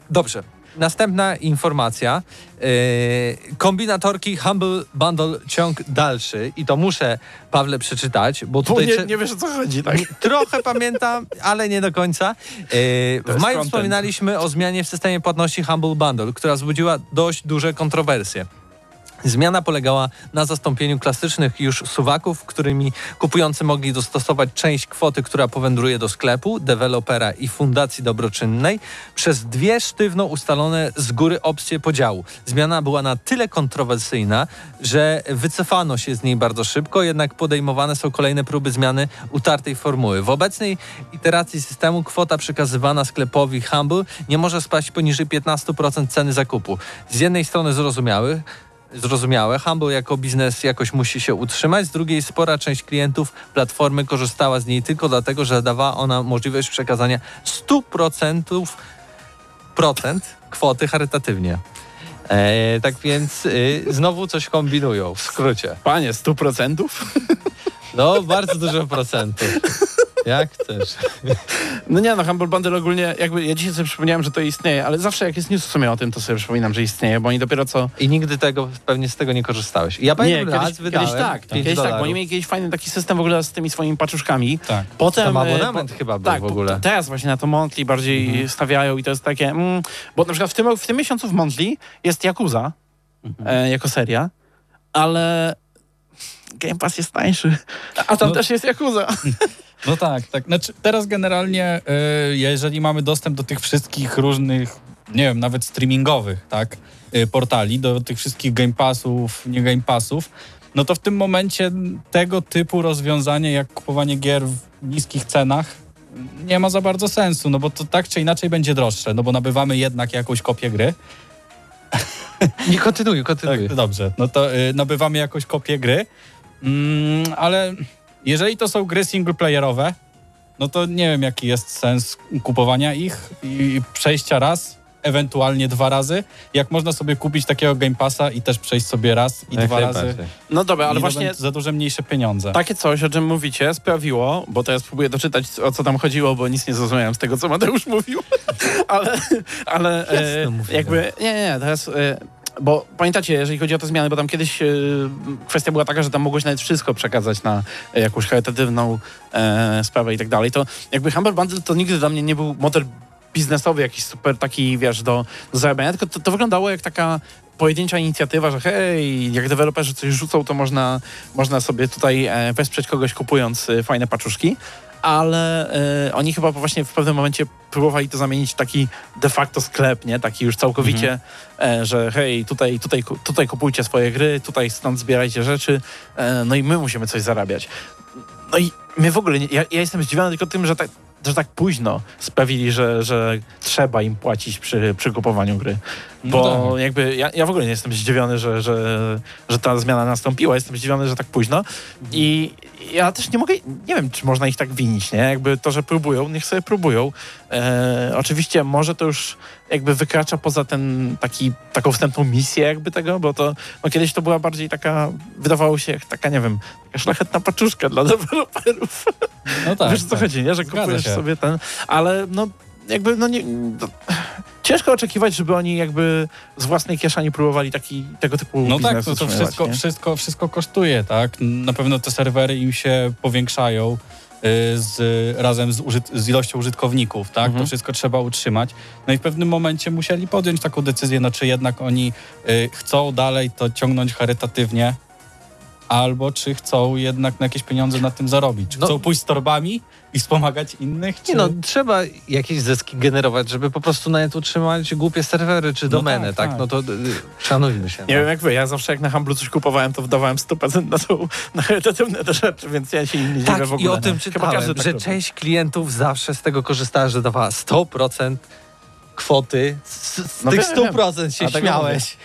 dobrze. Następna informacja. E, kombinatorki Humble Bundle ciąg dalszy i to muszę Pawle przeczytać, bo Bo tutaj nie, cze- nie wiesz o co chodzi, tak? Trochę pamiętam, ale nie do końca. E, w maju wspominaliśmy o zmianie w systemie płatności Humble Bundle, która wzbudziła dość duże kontrowersje. Zmiana polegała na zastąpieniu klasycznych już suwaków, którymi kupujący mogli dostosować część kwoty, która powędruje do sklepu, dewelopera i fundacji dobroczynnej, przez dwie sztywno ustalone z góry opcje podziału. Zmiana była na tyle kontrowersyjna, że wycofano się z niej bardzo szybko, jednak podejmowane są kolejne próby zmiany utartej formuły. W obecnej iteracji systemu kwota przekazywana sklepowi Humble nie może spaść poniżej 15% ceny zakupu. Z jednej strony zrozumiałych, zrozumiałe. Humble jako biznes jakoś musi się utrzymać. Z drugiej spora część klientów platformy korzystała z niej tylko dlatego, że dawała ona możliwość przekazania 100% procent kwoty charytatywnie. E, tak więc y, znowu coś kombinują, w skrócie. Panie, 100%? No, bardzo dużo procentów. Jak chcesz. No nie, no Humble Bundle ogólnie, jakby ja dzisiaj sobie przypomniałem, że to istnieje, ale zawsze jak jest news w sumie o tym, to sobie przypominam, że istnieje, bo oni dopiero co... I nigdy tego, pewnie z tego nie korzystałeś. Ja Nie, pamiętam, kiedyś, raz wydałem kiedyś tak, 5 kiedyś tak, bo oni mieli kiedyś fajny taki system w ogóle z tymi swoimi paczuszkami. Tak. Potem... Tam e, abonament chyba był tak, w ogóle. po- teraz właśnie na to Monthly bardziej stawiają i to jest takie, mm, bo na przykład w tym, w tym miesiącu w Monthly jest Yakuza e, jako seria, ale Game Pass jest tańszy, a tam No- też jest Yakuza. No tak, tak. Znaczy, teraz generalnie, y, jeżeli mamy dostęp do tych wszystkich różnych, nie wiem, nawet streamingowych, tak, y, portali, do tych wszystkich Game Passów, nie Game Passów, no to w tym momencie tego typu rozwiązanie, jak kupowanie gier w niskich cenach, nie ma za bardzo sensu, no bo to tak czy inaczej będzie droższe, no bo nabywamy jednak jakąś kopię gry, Nie, kontynuuj, kontynuuj. tak, dobrze. No to y, nabywamy jakąś kopię gry, mm, ale jeżeli to są gry singleplayerowe, no to nie wiem, jaki jest sens kupowania ich i przejścia raz, ewentualnie dwa razy, jak można sobie kupić takiego Game Passa i też przejść sobie raz i Jak dwa razy. No dobra, ale właśnie za duże mniejsze pieniądze. takie coś, o czym mówicie, sprawiło, bo teraz próbuję doczytać, o co tam chodziło, bo nic nie zrozumiałem z tego, co Mateusz mówił, ale, ale e, jakby, nie, nie, nie, teraz... E, bo pamiętacie, jeżeli chodzi o te zmiany, bo tam kiedyś e, kwestia była taka, że tam mogłeś nawet wszystko przekazać na e, jakąś charytatywną e, sprawę i tak dalej, to jakby Humble Bundle to nigdy dla mnie nie był model biznesowy jakiś super taki, wiesz, do, do zarabiania, tylko to, to wyglądało jak taka pojedyncza inicjatywa, że hej, jak deweloperzy coś rzucą, to można, można sobie tutaj e, wesprzeć kogoś kupując fajne paczuszki, ale e, oni chyba właśnie w pewnym momencie próbowali to zamienić w taki de facto sklep, nie? Taki już całkowicie, e, że hej, tutaj, tutaj, tutaj kupujcie swoje gry, tutaj stąd zbierajcie rzeczy, e, no i my musimy coś zarabiać. No i my w ogóle, nie, ja, ja jestem zdziwiony tylko tym, że tak, że tak późno sprawili, że, że trzeba im płacić przy, przy kupowaniu gry. No Bo tak. jakby ja, ja w ogóle nie jestem zdziwiony, że, że, że ta zmiana nastąpiła. Jestem zdziwiony, że tak późno. I ja też nie mogę, nie wiem, czy można ich tak winić, nie? Jakby to, że próbują, niech sobie próbują. E, oczywiście może to już jakby wykracza poza ten taki, taką wstępną misję jakby tego, bo to no kiedyś to była bardziej taka, wydawało się jak taka, nie wiem, taka szlachetna paczuszka dla deweloperów. No tak. Wiesz o co tak. chodzi, nie? Że Zgadza kupujesz się. sobie ten, ale no jakby no nie... To, ciężko oczekiwać, żeby oni jakby z własnej kieszeni próbowali taki, tego typu No tak, no to utrzymywać, wszystko, nie? wszystko, wszystko kosztuje, tak? Na pewno te serwery im się powiększają z, razem z, użyt, z ilością użytkowników, tak? Mhm. To wszystko trzeba utrzymać. No i w pewnym momencie musieli podjąć taką decyzję, no czy jednak oni y, chcą dalej to ciągnąć charytatywnie, albo czy chcą jednak na jakieś pieniądze na tym zarobić. Czy No- chcą pójść z torbami i wspomagać innych, czy... Nie no, trzeba jakieś zyski generować, żeby po prostu nawet utrzymać głupie serwery czy No domeny, tak, tak? tak. No to y, szanujmy się. Nie no. wiem jak wy, ja zawsze jak na Humble coś kupowałem, to wdawałem 100% na tą, na charytatywne te rzeczy, więc ja się im nie Tak, dziwię w ogóle. i o tym Chyba czytałem, tak że robi. część klientów zawsze z tego korzystała, że dawała 100% kwoty. Z, z No tych wiem, wiem. 100% się A tego śmiałeś.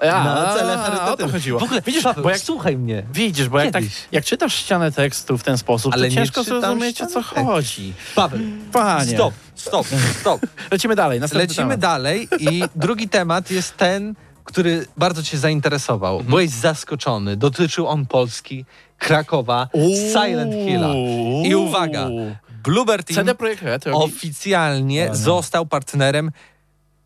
A, na cele a, o to charytatywne. chodziło. W ogóle, Widzisz, bo jak- słuchaj mnie. Widzisz, bo jak, tak, jak czytasz ścianę tekstu w ten sposób, Ale to ciężko zrozumieć, o co chodzi. Paweł, Panie. stop, stop, stop. Lecimy dalej, Lecimy temat. dalej i drugi temat jest ten, który bardzo cię zainteresował. Mhm. Byłeś zaskoczony. Dotyczył on Polski, Krakowa, Silent Hilla. I uwaga, Bluebird Team CD Projekt oficjalnie został partnerem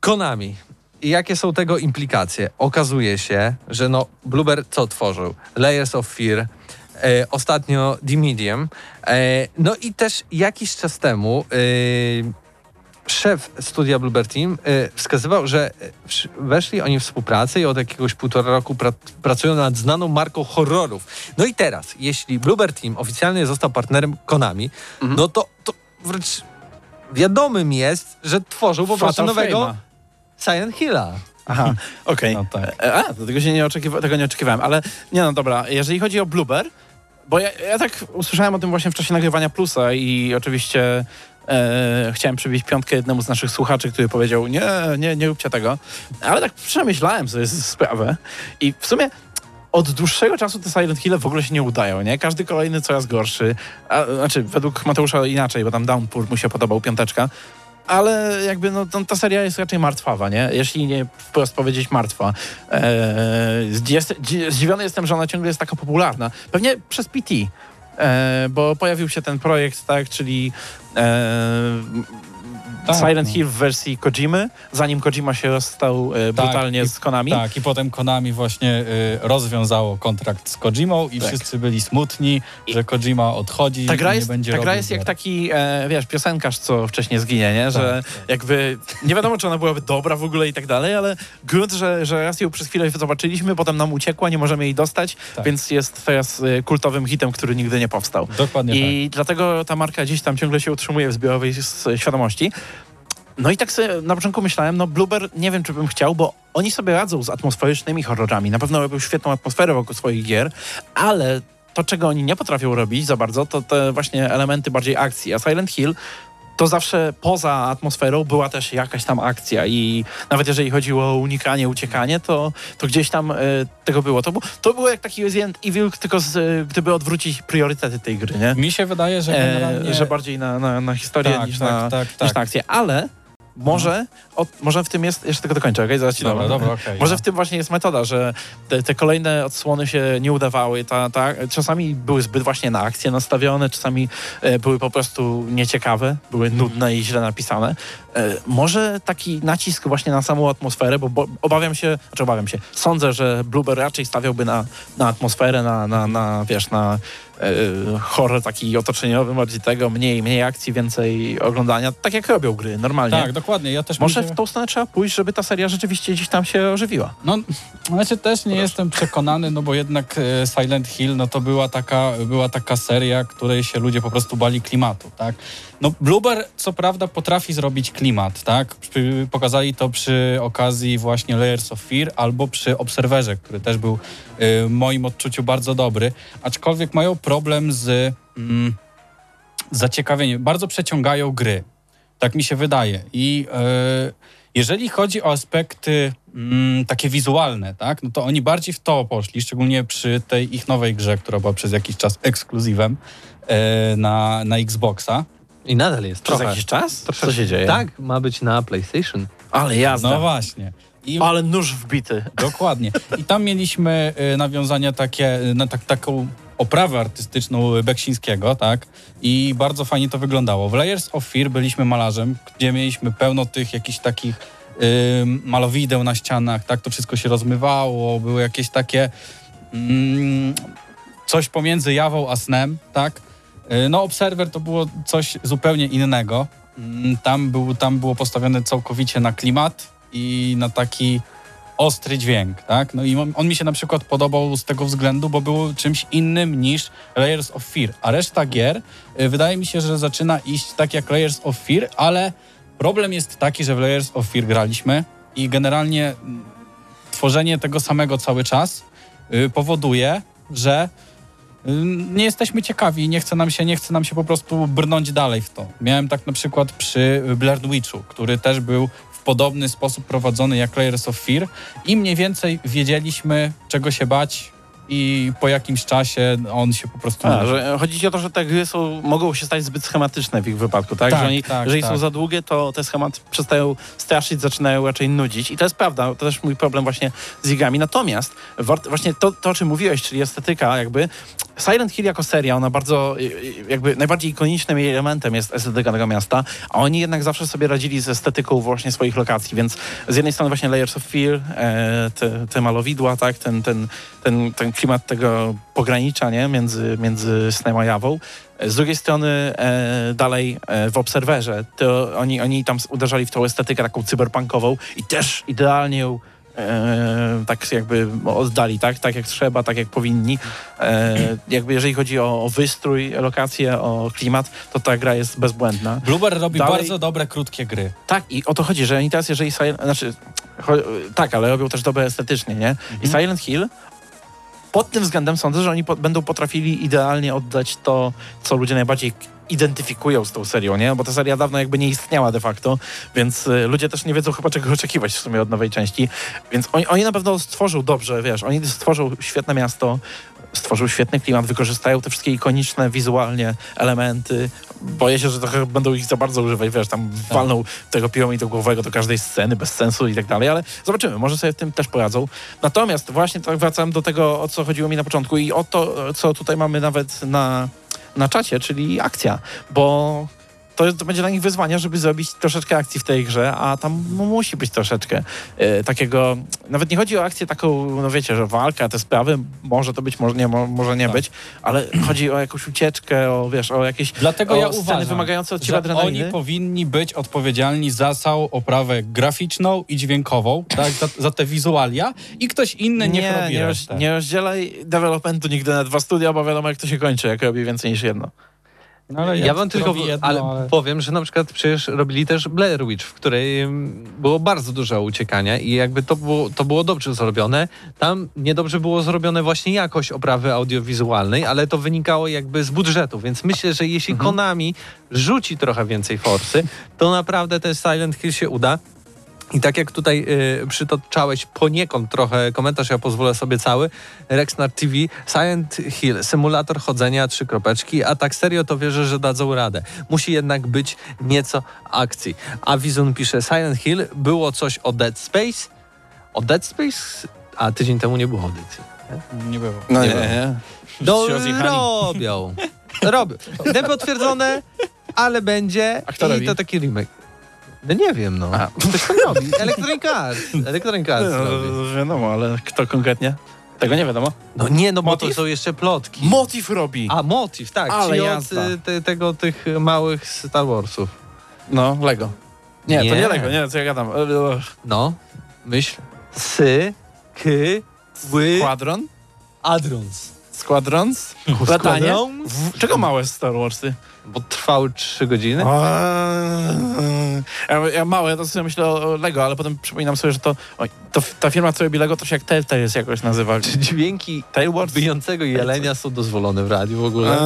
Konami. I jakie są tego implikacje? Okazuje się, że no Bluebird co tworzył? Layers of Fear, e, ostatnio The Medium. E, no i też jakiś czas temu e, szef studia Bluebird Team e, wskazywał, że weszli oni w współpracę i od jakiegoś półtora roku pra pracują nad znaną marką horrorów. No i teraz, jeśli Bluebird Team oficjalnie został partnerem Konami, Mhm. no to, to wręcz wiadomym jest, że tworzył po prostu nowego. Silent Hilla. Aha, okej. No tak. E, A, tego, się nie oczekiwa- tego nie oczekiwałem, ale nie no dobra, jeżeli chodzi o Blueber, bo ja, ja tak usłyszałem o tym właśnie w czasie nagrywania Plusa i oczywiście e, chciałem przybić piątkę jednemu z naszych słuchaczy, który powiedział nie, nie, nie róbcie tego, ale tak przemyślałem sobie sprawę i w sumie od dłuższego czasu te Silent Hill w ogóle się nie udają, nie? Każdy kolejny coraz gorszy, a, znaczy według Mateusza inaczej, bo tam Downpour mu się podobał, piąteczka, ale jakby no, ta seria jest raczej martwawa, nie? Jeśli nie wprost powiedzieć martwa. Eee, jest, dzi- zdziwiony jestem, że ona ciągle jest taka popularna. Pewnie przez PT, e, bo pojawił się ten projekt, tak, czyli e, Tak, Silent no. Hill w wersji Kojimy, zanim Kojima się rozstał e, brutalnie i- z Konami. Tak, i potem Konami właśnie y, rozwiązało kontrakt z Kojimą i Tak. wszyscy byli smutni, że Kojima odchodzi Ta gra i nie jest, będzie ta gra jest jak taki, e, wiesz, piosenkarz, co wcześniej zginie, nie? Że Tak, jakby nie wiadomo, czy ona byłaby dobra w ogóle i tak dalej, ale grunt, że, że raz ją przez chwilę zobaczyliśmy, potem nam uciekła, nie możemy jej dostać, Tak. więc jest teraz e, kultowym hitem, który nigdy nie powstał. Dokładnie tak. I dlatego ta marka gdzieś tam ciągle się utrzymuje w zbiorowej świadomości. No i tak sobie na początku myślałem, no Blueber nie wiem, czy bym chciał, bo oni sobie radzą z atmosferycznymi horrorami. Na pewno robią świetną atmosferę wokół swoich gier, ale to, czego oni nie potrafią robić za bardzo, to te właśnie elementy bardziej akcji. A Silent Hill to zawsze poza atmosferą była też jakaś tam akcja i nawet jeżeli chodziło o unikanie, uciekanie, to, to gdzieś tam e, tego było. To, to było jak taki Resident Evil, tylko z, e, gdyby odwrócić priorytety tej gry, nie? Mi się wydaje, że generalnie... E, że bardziej na, na, na historię Tak, niż, tak, na, tak, niż tak. na akcję. Ale może, od, może w tym jest, jeszcze tego dokończę, okej? Zaraz ci Dobra, dobra, okej. Może no. w tym właśnie jest metoda, że te, te kolejne odsłony się nie udawały. Ta, ta, czasami były zbyt właśnie na akcję nastawione, czasami e, były po prostu nieciekawe, były nudne i źle napisane. E, może taki nacisk właśnie na samą atmosferę, bo, bo obawiam się, znaczy obawiam się, sądzę, że Blueber raczej stawiałby na, na atmosferę, na, na, na wiesz, na horror taki otoczeniowy, bardziej tego, mniej, mniej akcji, więcej oglądania, tak jak robią gry, normalnie. Tak, dokładnie. Ja też Może myślę- w tą stronę trzeba pójść, żeby ta seria rzeczywiście gdzieś tam się ożywiła. No, znaczy też nie jestem przekonany, no bo jednak e, Silent Hill, no to była taka, była taka seria, której się ludzie po prostu bali klimatu, tak? No Blueber co prawda potrafi zrobić klimat, tak? Pokazali to przy okazji właśnie Layers of Fear albo przy Obserwerze, który też był e, w moim odczuciu bardzo dobry, aczkolwiek mają problem z mm, zaciekawieniem. Bardzo przeciągają gry. Tak mi się wydaje. I e, jeżeli chodzi o aspekty mm, takie wizualne, tak, no to oni bardziej w to poszli, szczególnie przy tej ich nowej grze, która była przez jakiś czas ekskluzywem e, na, na Xboxa. I nadal jest Przez trochę. jakiś czas? Troszeczkę. Co się dzieje? Tak, ma być na PlayStation. Ale jazda. No właśnie. I Ale nóż wbity. Dokładnie. I tam mieliśmy y, nawiązania takie, na tak, taką oprawę artystyczną Beksińskiego, tak? I bardzo fajnie to wyglądało. W Layers of Fear byliśmy malarzem, gdzie mieliśmy pełno tych jakichś takich y, malowideł na ścianach, tak? To wszystko się rozmywało, były jakieś takie mm, coś pomiędzy jawą a snem, tak? Y, No Observer to było coś zupełnie innego. Mm, Tam, był, tam było postawione całkowicie na klimat i na taki ostry dźwięk, tak? No i on, mi się na przykład podobał z tego względu, bo był czymś innym niż Layers of Fear, a reszta gier y, wydaje mi się, że zaczyna iść tak jak Layers of Fear, ale problem jest taki, że w Layers of Fear graliśmy i generalnie mm, tworzenie tego samego cały czas y, powoduje, że y, nie jesteśmy ciekawi nie chce nam się, nie chce nam się po prostu brnąć dalej w to. Miałem tak na przykład przy Blair Witchu, który też był podobny sposób prowadzony jak Layers of Fear i mniej więcej wiedzieliśmy, czego się bać i po jakimś czasie on się po prostu... A, że chodzi ci o to, że te gry są, mogą się stać zbyt schematyczne w ich wypadku, tak? Tak, że oni, tak, jeżeli tak. są za długie, to te schematy przestają straszyć, zaczynają raczej nudzić. I to jest prawda, to też mój problem właśnie z igami. Natomiast właśnie to, to, o czym mówiłeś, czyli estetyka jakby, Silent Hill jako seria, ona bardzo, y, y, jakby najbardziej ikonicznym jej elementem jest estetyka tego miasta, a oni jednak zawsze sobie radzili z estetyką właśnie swoich lokacji, więc z jednej strony właśnie Layers of Fear, e, te, te malowidła, tak, ten, ten, ten, ten klimat tego pogranicza, nie, między, między snem a jawą. Z drugiej strony e, dalej e, w Obserwerze, to oni, oni tam uderzali w tą estetykę taką cyberpunkową i też idealnie ją e, tak jakby oddali, tak? tak jak trzeba, tak jak powinni. E, jakby jeżeli chodzi o, o wystrój, lokację, o klimat, to ta gra jest bezbłędna. Blueber robi Dalej- bardzo dobre, krótkie gry. Tak, i o to chodzi, że oni teraz, jeżeli Silent, znaczy, cho- tak, ale robią też dobre estetycznie, nie? I Silent Hill pod tym względem sądzę, że oni po, będą potrafili idealnie oddać to, co ludzie najbardziej identyfikują z tą serią, nie? Bo ta seria dawno jakby nie istniała de facto, więc y, ludzie też nie wiedzą chyba czego oczekiwać w sumie od nowej części. Więc oni, oni na pewno stworzą dobrze, wiesz, oni stworzą świetne miasto, stworzył świetny klimat, wykorzystają te wszystkie ikoniczne wizualnie elementy. Boję się, że trochę będą ich za bardzo używać, wiesz, tam walną tego piramidu głowego do każdej sceny bez sensu i tak dalej, ale zobaczymy, może sobie w tym też poradzą. Natomiast właśnie tak wracam do tego, o co chodziło mi na początku i o to, co tutaj mamy nawet na, na czacie, czyli akcja, bo to, to będzie dla nich wyzwanie, żeby zrobić troszeczkę akcji w tej grze, a tam musi być troszeczkę e, takiego, nawet nie chodzi o akcję taką, no wiecie, że walka, te sprawy, może to być, może nie, mo, może nie Tak. być, ale chodzi o jakąś ucieczkę, o wiesz, o jakieś Dlatego o ja uważam, wymagające od ciebie adrenaliny. oni powinni być odpowiedzialni za całą oprawę graficzną i dźwiękową, tak, za, za te wizualia i ktoś inny niech nie, robi nie, roz, resztę. nie rozdzielaj developmentu nigdy na dwa studia, bo wiadomo jak to się kończy, jak robi więcej niż jedno. No, ale Ja wam tylko jedno, ale ale... powiem, że na przykład przecież robili też Blair Witch, w której mm, było bardzo dużo uciekania i jakby to było, to było dobrze zrobione. Tam niedobrze było zrobione właśnie jakość oprawy audiowizualnej, ale to wynikało jakby z budżetu, więc myślę, że jeśli Konami rzuci trochę więcej forsy, to naprawdę ten Silent Hill się uda. I tak jak tutaj y, przytoczałeś poniekąd trochę komentarz, ja pozwolę sobie cały. Rexnar TV, Silent Hill, symulator chodzenia, trzy kropeczki, a tak serio to wierzę, że dadzą radę. Musi jednak być nieco akcji. A Wizun pisze, Silent Hill, było coś o Dead Space? O Dead Space? A tydzień temu nie było audycji. Nie było. No Nie nie, nie. No, się rozjechali. robią. robią. Niepotwierdzone, ale będzie. A kto I robi? to taki remake. No nie wiem, no. A. Ktoś tam robi. Electronic Arts. Electronic Arts No, robi. wiadomo, ale kto konkretnie? Tego nie wiadomo. No nie, no bo to Motiv? są jeszcze plotki. Motiv robi. A, motyw, tak. Ale czyli od jazda. y, te, tego, tych małych Star Warsów. No, Lego. Nie, to Nie. nie Lego, nie, co ja gadam. No, myśl. Sy, k, ły, Squadron? Adrons. Squadrons? Latanie? W, czego małe Star Warsy? Bo trwały trzy godziny. Ja, ja małe, to sobie myślę o Lego, ale potem przypominam sobie, że to, oj, to ta firma, co robi Lego, to się jak Telltale jest jakoś nazywa. Czy dźwięki Tailwords? wyjącego jelenia są dozwolone w radiu w ogóle?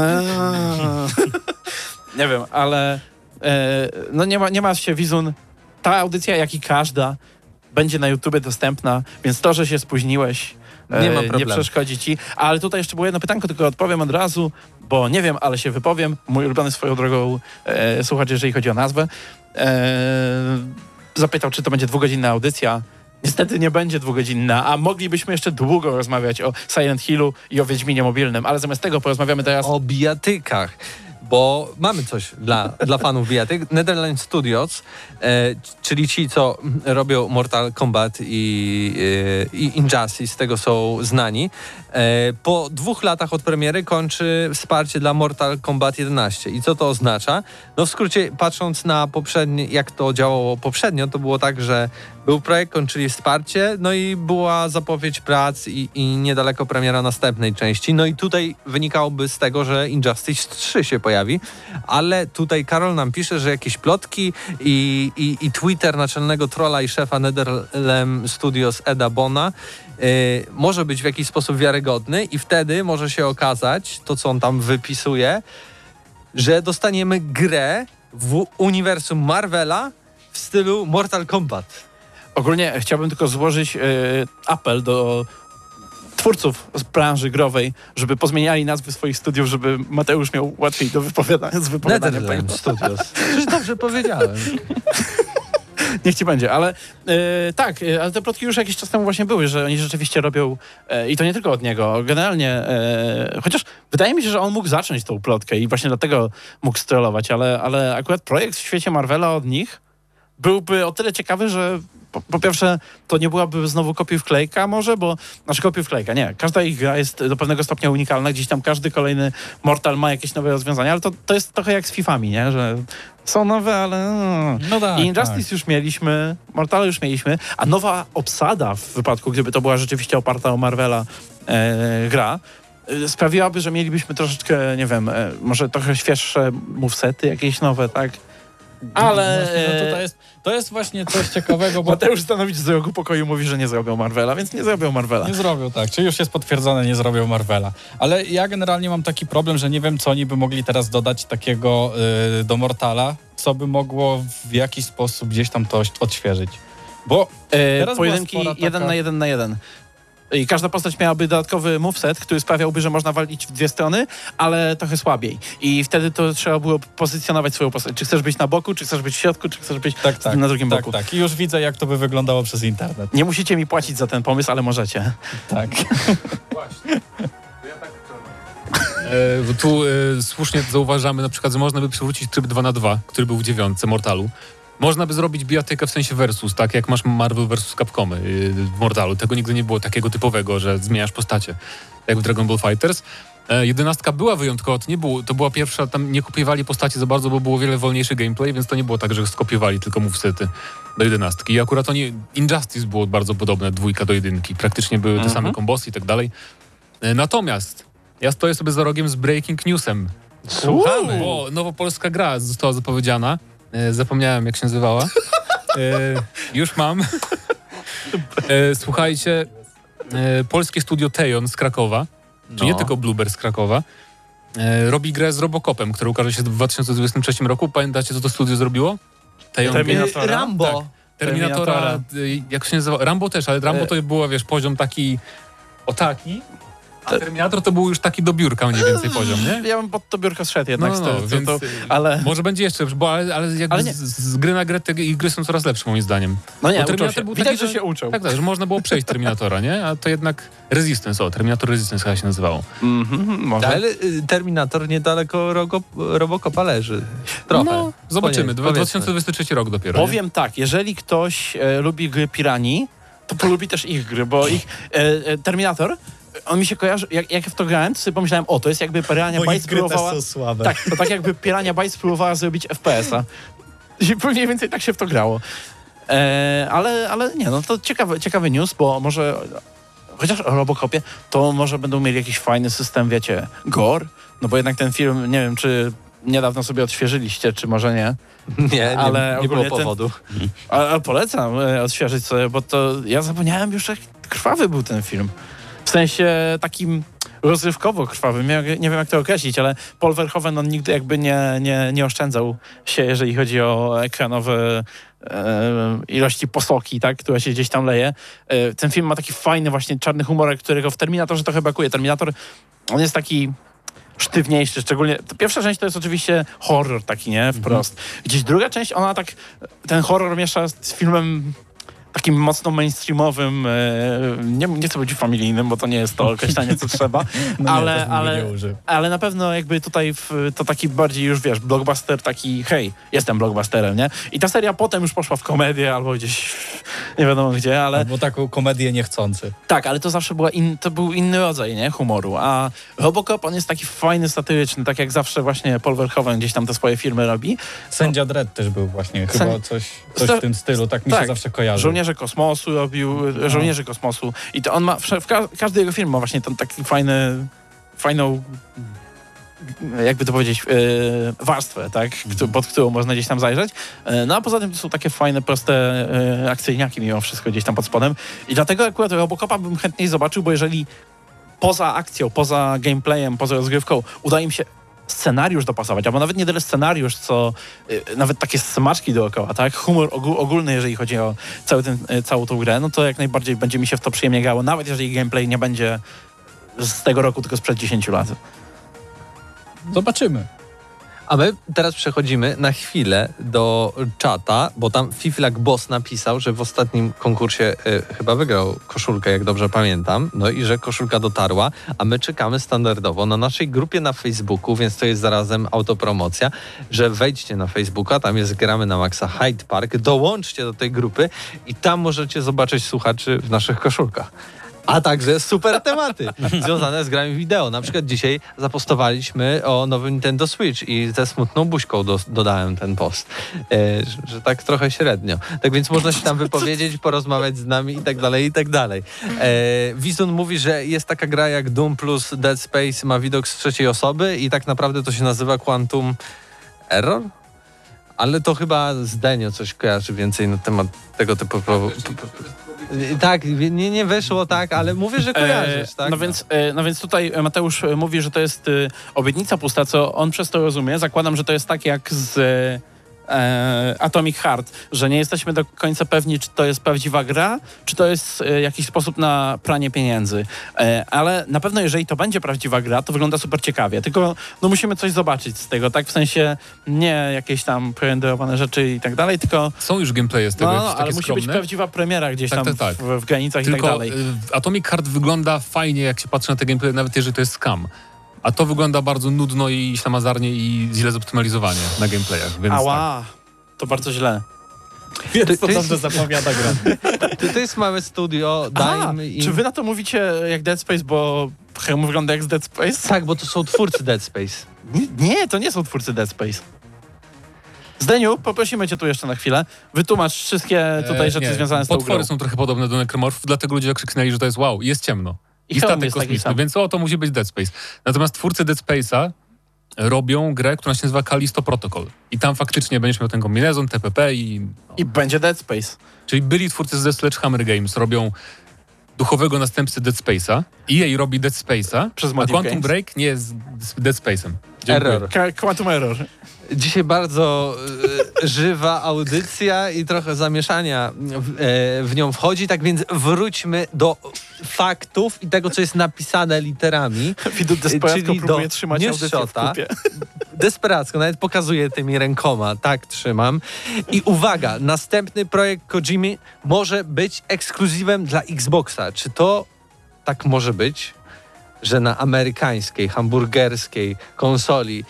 nie wiem, ale e, no nie ma, nie ma się Wizun. Ta audycja, jak i każda, będzie na YouTubie dostępna, więc to, że się spóźniłeś, Nie ma nie problemu. przeszkodzi ci. Ale tutaj jeszcze było jedno pytanko, tylko odpowiem od razu, bo nie wiem, ale się wypowiem. Mój ulubiony swoją drogą e, słuchacz, jeżeli chodzi o nazwę, e, zapytał, czy to będzie dwugodzinna audycja. Niestety nie będzie dwugodzinna, a moglibyśmy jeszcze długo rozmawiać o Silent Hillu i o Wiedźminie Mobilnym, ale zamiast tego porozmawiamy teraz o bijatykach. Bo mamy coś dla, dla fanów bijatyk. Netherlands Studios, e, czyli ci, co robią Mortal Kombat i, e, i Injustice, z tego są znani. E, po dwóch latach od premiery kończy wsparcie dla Mortal Kombat 11. I co to oznacza? No w skrócie, patrząc na poprzednie, jak to działało poprzednio, to było tak, że był projekt, kończyli wsparcie, no i była zapowiedź prac i, i niedaleko premiera następnej części. No i tutaj wynikałoby z tego, że Injustice 3 się pojawi, ale tutaj Karol nam pisze, że jakieś plotki i, i, i Twitter naczelnego trolla i szefa Netherlands Studios Eda Bona y, może być w jakiś sposób wiarygodny i wtedy może się okazać, to co on tam wypisuje, że dostaniemy grę w uniwersum Marvela w stylu Mortal Kombat. Ogólnie chciałbym tylko złożyć e, apel do twórców z branży growej, żeby pozmieniali nazwy swoich studiów, żeby Mateusz miał łatwiej do wypowiadania, z wypowiadaniem tego. Netherlands Studios. Przecież dobrze powiedziałem. Niech ci będzie, ale e, tak, e, ale te plotki już jakiś czas temu właśnie były, że oni rzeczywiście robią e, i to nie tylko od niego, generalnie, e, chociaż wydaje mi się, że on mógł zacząć tą plotkę i właśnie dlatego mógł strollować, ale, ale akurat projekt w świecie Marvela od nich byłby o tyle ciekawy, że po, po pierwsze to nie byłaby znowu kopii wklejka może, bo, znaczy kopii wklejka, nie, każda ich gra jest do pewnego stopnia unikalna, gdzieś tam każdy kolejny Mortal ma jakieś nowe rozwiązania, ale to, to jest trochę jak z Fifami, nie, że są nowe, ale... mm. No tak, I Injustice już mieliśmy, Mortale już mieliśmy, a nowa obsada w wypadku, gdyby to była rzeczywiście oparta o Marvela e, gra, e, sprawiłaby, że mielibyśmy troszeczkę, nie wiem, e, może trochę świeższe movesety jakieś nowe, tak? Ale Właśnie, no e, tutaj jest, to jest właśnie coś ciekawego, bo Mateusz Stanowicz z rogu pokoju mówi, że nie zrobią Marvela, więc nie zrobią Marvela. Nie zrobią tak, czy już jest potwierdzone, nie zrobią Marvela. Ale ja generalnie mam taki problem, że nie wiem, co oni by mogli teraz dodać takiego y, do Mortala, co by mogło w jakiś sposób gdzieś tam to odświeżyć. Bo E, Teraz pojedynki taka- jeden na jeden na jeden. I każda postać miałaby dodatkowy moveset, który sprawiałby, że można walić w dwie strony, ale trochę słabiej. I wtedy to trzeba było pozycjonować swoją postać. Czy chcesz być na boku, czy chcesz być w środku, czy chcesz być tak, tak, na drugim tak, boku. tak. I już widzę, jak to by wyglądało przez internet. Nie musicie mi płacić za ten pomysł, ale możecie. Tak. E, bo tu e, słusznie zauważamy na przykład, że można by przywrócić tryb 2 na 2 który był w dziewiątce Mortalu. Można by zrobić bijatykę w sensie versus, tak jak masz Marvel versus Capcomy e, w Mortalu. Tego nigdy nie było takiego typowego, że zmieniasz postacie, jak w Dragon Ball Fighters. E, jedenastka była wyjątkowa, to, nie było, to była pierwsza, tam nie kopiowali postaci za bardzo, bo było wiele wolniejszy gameplay, więc to nie było tak, że skopiowali tylko movesety do jedenastki. I akurat oni, Injustice było bardzo podobne, dwójka do jedynki. Praktycznie były te same kombosy i tak dalej. E, Natomiast ja stoję sobie za rogiem z breaking newsem. Słuchamy. Bo nowopolska gra została zapowiedziana. E, zapomniałem, jak się nazywała. E, już mam. E, słuchajcie, polskie studio Tejon z Krakowa, czy nie No. tylko Bluebird z Krakowa, robi grę z Robocopem, która ukaże się w 2023 roku. Pamiętacie, co to studio zrobiło? Tejon Terminator. Y, Rambo. Tak. Terminatora, Terminatora. jak się nazywa? Rambo też, ale Rambo to było, wiesz, poziom taki o taki, a Terminator to był już taki do biurka mniej więcej poziom, nie? Ja bym pod to biurko szedł jednak. No, z no, to, więc to, ale, może będzie jeszcze, bo ale, ale jakby Ale nie. z, z gry na grę te gry są coraz lepsze moim zdaniem. no nie, bo Terminator się. był Widać, taki, że się uczą. Tak, tak, że można było przejść Terminatora, nie? A to jednak Resistance, o, Terminator Resistance chyba się nazywało. Mhm, może. Ale y, Terminator niedaleko rogo, Robocopa leży. Trochę. No, zobaczymy, Powiedz- powiedzmy. 2023 rok dopiero. nie? Powiem tak, jeżeli ktoś e, lubi gry Pirani, to polubi też ich gry, bo ich e, e, Terminator, on mi się kojarzy, jak, jak w to grałem, to sobie pomyślałem, o, to jest jakby Pirania Bytes próbowała... słabe. Tak, to tak jakby Pirania Bytes próbowała zrobić FPS-a. I mniej więcej tak się w to grało. E, ale, ale nie, no to ciekawy, ciekawy news, bo może... Chociaż o Robocopie, to może będą mieli jakiś fajny system, wiecie, gore? No bo jednak ten film, nie wiem, czy niedawno sobie odświeżyliście, czy może nie. Nie, nie, Ale nie było ogólnie ten- powodu. A, a polecam e, odświeżyć sobie, bo to ja zapomniałem już, jak krwawy był ten film. W sensie takim rozrywkowo krwawym. Ja nie wiem, jak to określić, ale Paul Verhoeven on nigdy jakby nie, nie, nie oszczędzał się, jeżeli chodzi o ekranowe e, ilości posoki, tak, która się gdzieś tam leje. E, ten film ma taki fajny właśnie czarny humor, którego w Terminatorze trochę brakuje. Terminator, on jest taki sztywniejszy, szczególnie. Pierwsza część to jest oczywiście horror taki, nie? Wprost. Gdzieś druga część, ona tak ten horror miesza z filmem takim mocno mainstreamowym, e, nie, nie chcę być familijnym, bo to nie jest to określenie, co trzeba, No ale, ale, ale na pewno jakby tutaj w, to taki bardziej już, wiesz, blockbuster taki, hej, jestem blockbusterem, nie? I ta seria potem już poszła w komedię albo gdzieś nie wiadomo gdzie, ale Albo taką komedię niechcący. tak, ale to zawsze była in, to był inny rodzaj, nie, humoru, a Robocop, on jest taki fajny, satyryczny, tak jak zawsze właśnie Paul Verhoeven gdzieś tam te swoje filmy robi. Sędzia Dredd też był właśnie, chyba coś, coś Sto- w tym stylu, tak mi się tak. zawsze kojarzy. Żołnierze Kosmosu robił, Żołnierzy Kosmosu i to on ma, w ka każdy jego film ma właśnie ten taki fajny, fajną jakby to powiedzieć, e, warstwę, tak, Któ- pod którą można gdzieś tam zajrzeć. E, no a poza tym to są takie fajne, proste e, akcyjniaki mimo wszystko gdzieś tam pod spodem. I dlatego akurat Robocopa bym chętniej zobaczył, bo jeżeli poza akcją, poza gameplayem, poza rozgrywką uda im się scenariusz dopasować, albo nawet nie tyle scenariusz, co y, nawet takie smaczki dookoła, tak? Humor ogó- ogólny, jeżeli chodzi o cały ten, y, całą tą grę, no to jak najbardziej będzie mi się w to przyjemnie grało, nawet jeżeli gameplay nie będzie z tego roku, tylko sprzed 10 lat. Zobaczymy. A my teraz przechodzimy na chwilę do czata, bo tam Fiflak Boss napisał, że w ostatnim konkursie y, chyba wygrał koszulkę, jak dobrze pamiętam, no i że koszulka dotarła, a my czekamy standardowo na naszej grupie na Facebooku, więc to jest zarazem autopromocja, że wejdźcie na Facebooka, tam jest Gramy na Maxa Hyde Park, dołączcie do tej grupy i tam możecie zobaczyć słuchaczy w naszych koszulkach. A także super tematy związane z grami wideo. Na przykład dzisiaj zapostowaliśmy o nowym Nintendo Switch i ze smutną buźką do, dodałem ten post, e, że, że tak trochę średnio. Tak więc można się tam wypowiedzieć, porozmawiać z nami i tak dalej, i tak dalej. E, Wizun mówi, że jest taka gra jak Doom plus Dead Space ma widok z trzeciej osoby i tak naprawdę to się nazywa Quantum Error? Ale to chyba z Denio coś kojarzy więcej na temat tego typu... pro- Tak, nie, nie wyszło tak, ale mówię, że kojarzysz, E, tak? No, więc, e, no więc tutaj Mateusz mówi, że to jest e, obietnica pusta, co on przez to rozumie. Zakładam, że to jest tak jak z e, Atomic Heart, że nie jesteśmy do końca pewni, czy to jest prawdziwa gra, czy to jest e, jakiś sposób na pranie pieniędzy. E, ale na pewno jeżeli to będzie prawdziwa gra, to wygląda super ciekawie. Tylko no, musimy coś zobaczyć z tego, tak? W sensie nie jakieś tam prerenderowane rzeczy i tak dalej, tylko Są już gameplaye z tego, no, ale musi skromne. być prawdziwa premiera gdzieś Tak, tam tak, tak. W, w granicach i Tylko tak dalej. y, Atomic Heart wygląda fajnie, jak się patrzy na te gameplay, nawet jeżeli to jest scam. A to wygląda bardzo nudno i ślamazarnie i źle zoptymalizowanie na gameplayach, więc tak. Ała, to bardzo źle. Więc to to jest- dobrze zapowiada gra. To, to jest małe studio, dajmy im... czy wy na to mówicie jak Dead Space, bo Helm wygląda jak z Dead Space? Tak, bo to są twórcy Dead Space. Nie, nie, to nie są twórcy Dead Space. Zdeniu, poprosimy cię tu jeszcze na chwilę. Wytłumacz wszystkie tutaj E, rzeczy nie, związane z tą Potwory grą. są trochę podobne do nekromorfów, dlatego ludzie krzyknęli, że to jest wow, jest ciemno. I I, statek jest taki kosmiczny, sam. więc o, to musi być Dead Space. Natomiast twórcy Dead Space'a robią grę, która się nazywa Callisto Protocol. I tam faktycznie będziesz miał ten kombinezon, TPP i... I będzie Dead Space. Czyli byli twórcy ze Sledgehammer Games, robią duchowego następcy Dead Space'a. EA robi Dead Space'a, Przez a Quantum Games. Break nie jest z Dead Space'em. Dziękuję. Error. Quantum Error. Dzisiaj bardzo e, żywa audycja i trochę zamieszania w, e, w nią wchodzi, tak więc wróćmy do faktów i tego, co jest napisane literami. Widok desperatko Czyli próbuje do trzymać audycję w kupie. Desperacko, nawet pokazuję tymi rękoma, tak trzymam. I uwaga, następny projekt Kojimi może być ekskluzywem dla Xboxa. Czy to tak może być, że na amerykańskiej, hamburgerskiej konsoli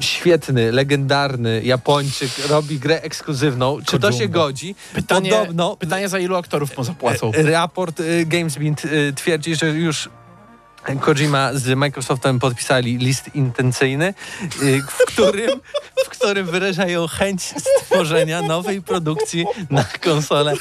świetny, legendarny Japończyk robi grę ekskluzywną? Czy to się godzi? Pytanie, Podobno pytanie za ilu aktorów mu zapłacą. E, Raport y, GamesBeat y, twierdzi, że już Kojima z Microsoftem podpisali list intencyjny, w którym, w którym wyrażają chęć stworzenia nowej produkcji na konsolę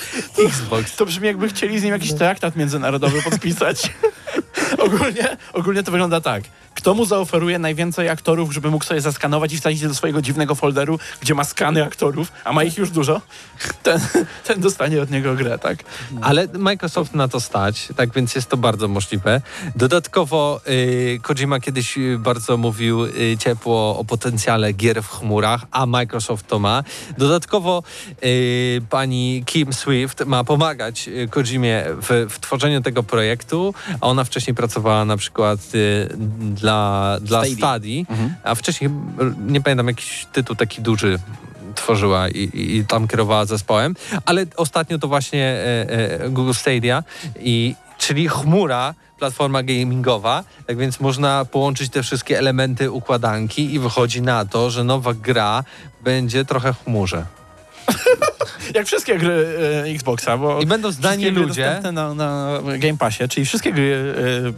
Xbox. To brzmi jakby chcieli z nim jakiś traktat międzynarodowy podpisać. ogólnie, ogólnie to wygląda tak. Kto mu zaoferuje najwięcej aktorów, żeby mógł sobie zaskanować i wsadzić do swojego dziwnego folderu, gdzie ma skany aktorów, a ma ich już dużo, ten, ten dostanie od niego grę, tak? Ale Microsoft na to stać, tak więc jest to bardzo możliwe. Dodatkowo y, Kojima kiedyś y, bardzo mówił y, ciepło o potencjale gier w chmurach, a Microsoft to ma. Dodatkowo y, pani Kim Swift ma pomagać y, Kojimie w, w tworzeniu tego projektu, a ona wcześniej pracowała na przykład y, dla, dla. Stadii, a wcześniej nie pamiętam jakiś tytuł taki duży tworzyła i, i, i tam kierowała zespołem, ale ostatnio to właśnie e, e, Google Stadia, i, czyli chmura, platforma gamingowa, tak więc można połączyć te wszystkie elementy układanki i wychodzi na to, że nowa gra będzie trochę w chmurze. Jak wszystkie gry e, Xboxa, bo I będą zdani ludzie, na, na Game Passie, czyli wszystkie gry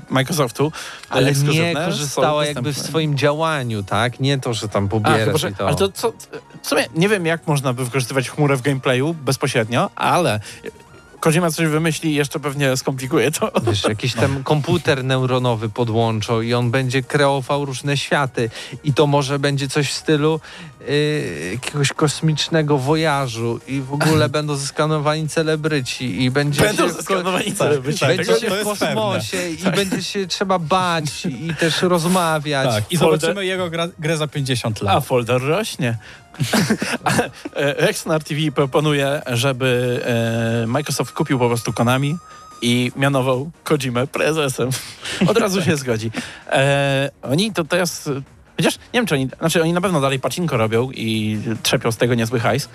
e, Microsoftu, ale nie korzystała jakby w swoim działaniu, tak? Nie to, że tam A, pobierasz że, i to. ale to co, w sumie nie wiem, jak można by wykorzystywać chmurę w gameplayu bezpośrednio, ale Kojima coś wymyśli i jeszcze pewnie skomplikuje to. Wiesz, jakiś tam komputer neuronowy podłączą i on będzie kreował różne światy. I to może będzie coś w stylu y, jakiegoś kosmicznego wojażu i w ogóle będą zeskanowani celebryci i będzie Będą się, zeskanowani tak, celebryci. będzie Tego się w kosmosie i będzie się trzeba bać i, też rozmawiać. Tak, i Folder- zobaczymy jego gra, grę za 50 A lat. folder rośnie. E, Rexnar TV proponuje, żeby e, Microsoft kupił po prostu Konami i mianował Kojimę prezesem. Od razu się zgodzi. E, oni to teraz... Chociaż nie wiem, czy oni... Znaczy, oni na pewno dalej pacinko robią i trzepią z tego niezły hajs.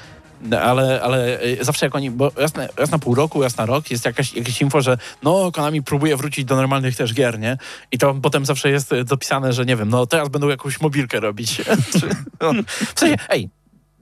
Ale, ale e, zawsze jak oni, bo raz na, pół roku, raz na rok jest jakaś, jakieś info, że no Konami próbuje wrócić do normalnych też gier, nie? I to potem zawsze jest dopisane, że nie wiem, no teraz będą jakąś mobilkę robić. No. W sensie, ej,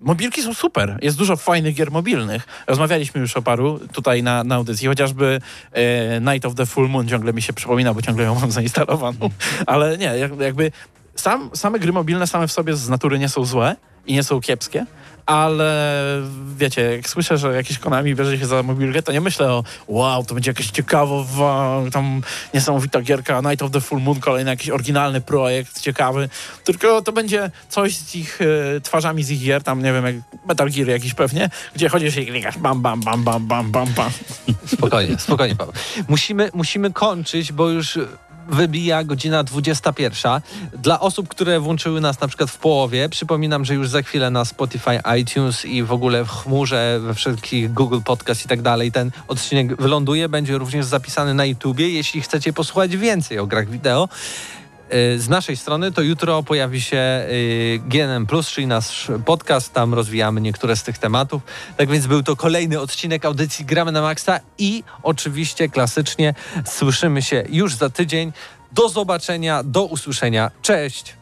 mobilki są super. Jest dużo fajnych gier mobilnych. Rozmawialiśmy już o paru tutaj na, na audycji, chociażby e, Night of the Full Moon ciągle mi się przypomina, bo ciągle ją mam zainstalowaną. Ale nie, jak, jakby sam, same gry mobilne same w sobie z natury nie są złe i nie są kiepskie, ale wiecie, jak słyszę, że jakieś Konami bierze się za mobilkę, to nie myślę o wow, to będzie jakaś ciekawa, tam niesamowita gierka, Night of the Full Moon, kolejny jakiś oryginalny projekt, ciekawy, tylko to będzie coś z ich e, twarzami z ich gier, tam nie wiem, jak Metal Gear jakiś pewnie, gdzie chodzisz i klikasz bam, bam, bam, bam, bam, bam, bam. Spokojnie, spokojnie, Paweł. Musimy, musimy kończyć, bo już wybija godzina 21. Dla osób, które włączyły nas na przykład w połowie, przypominam, że już za chwilę na Spotify, iTunes i w ogóle w chmurze, we wszelkich Google Podcast i tak dalej ten odcinek wyląduje. Będzie również zapisany na YouTubie. Jeśli chcecie posłuchać więcej o grach wideo, z naszej strony to jutro pojawi się y, GNM+, czyli nasz podcast, tam rozwijamy niektóre z tych tematów. Tak więc był to kolejny odcinek audycji Gramy na Maxa i oczywiście klasycznie słyszymy się już za tydzień. Do zobaczenia, do usłyszenia. Cześć!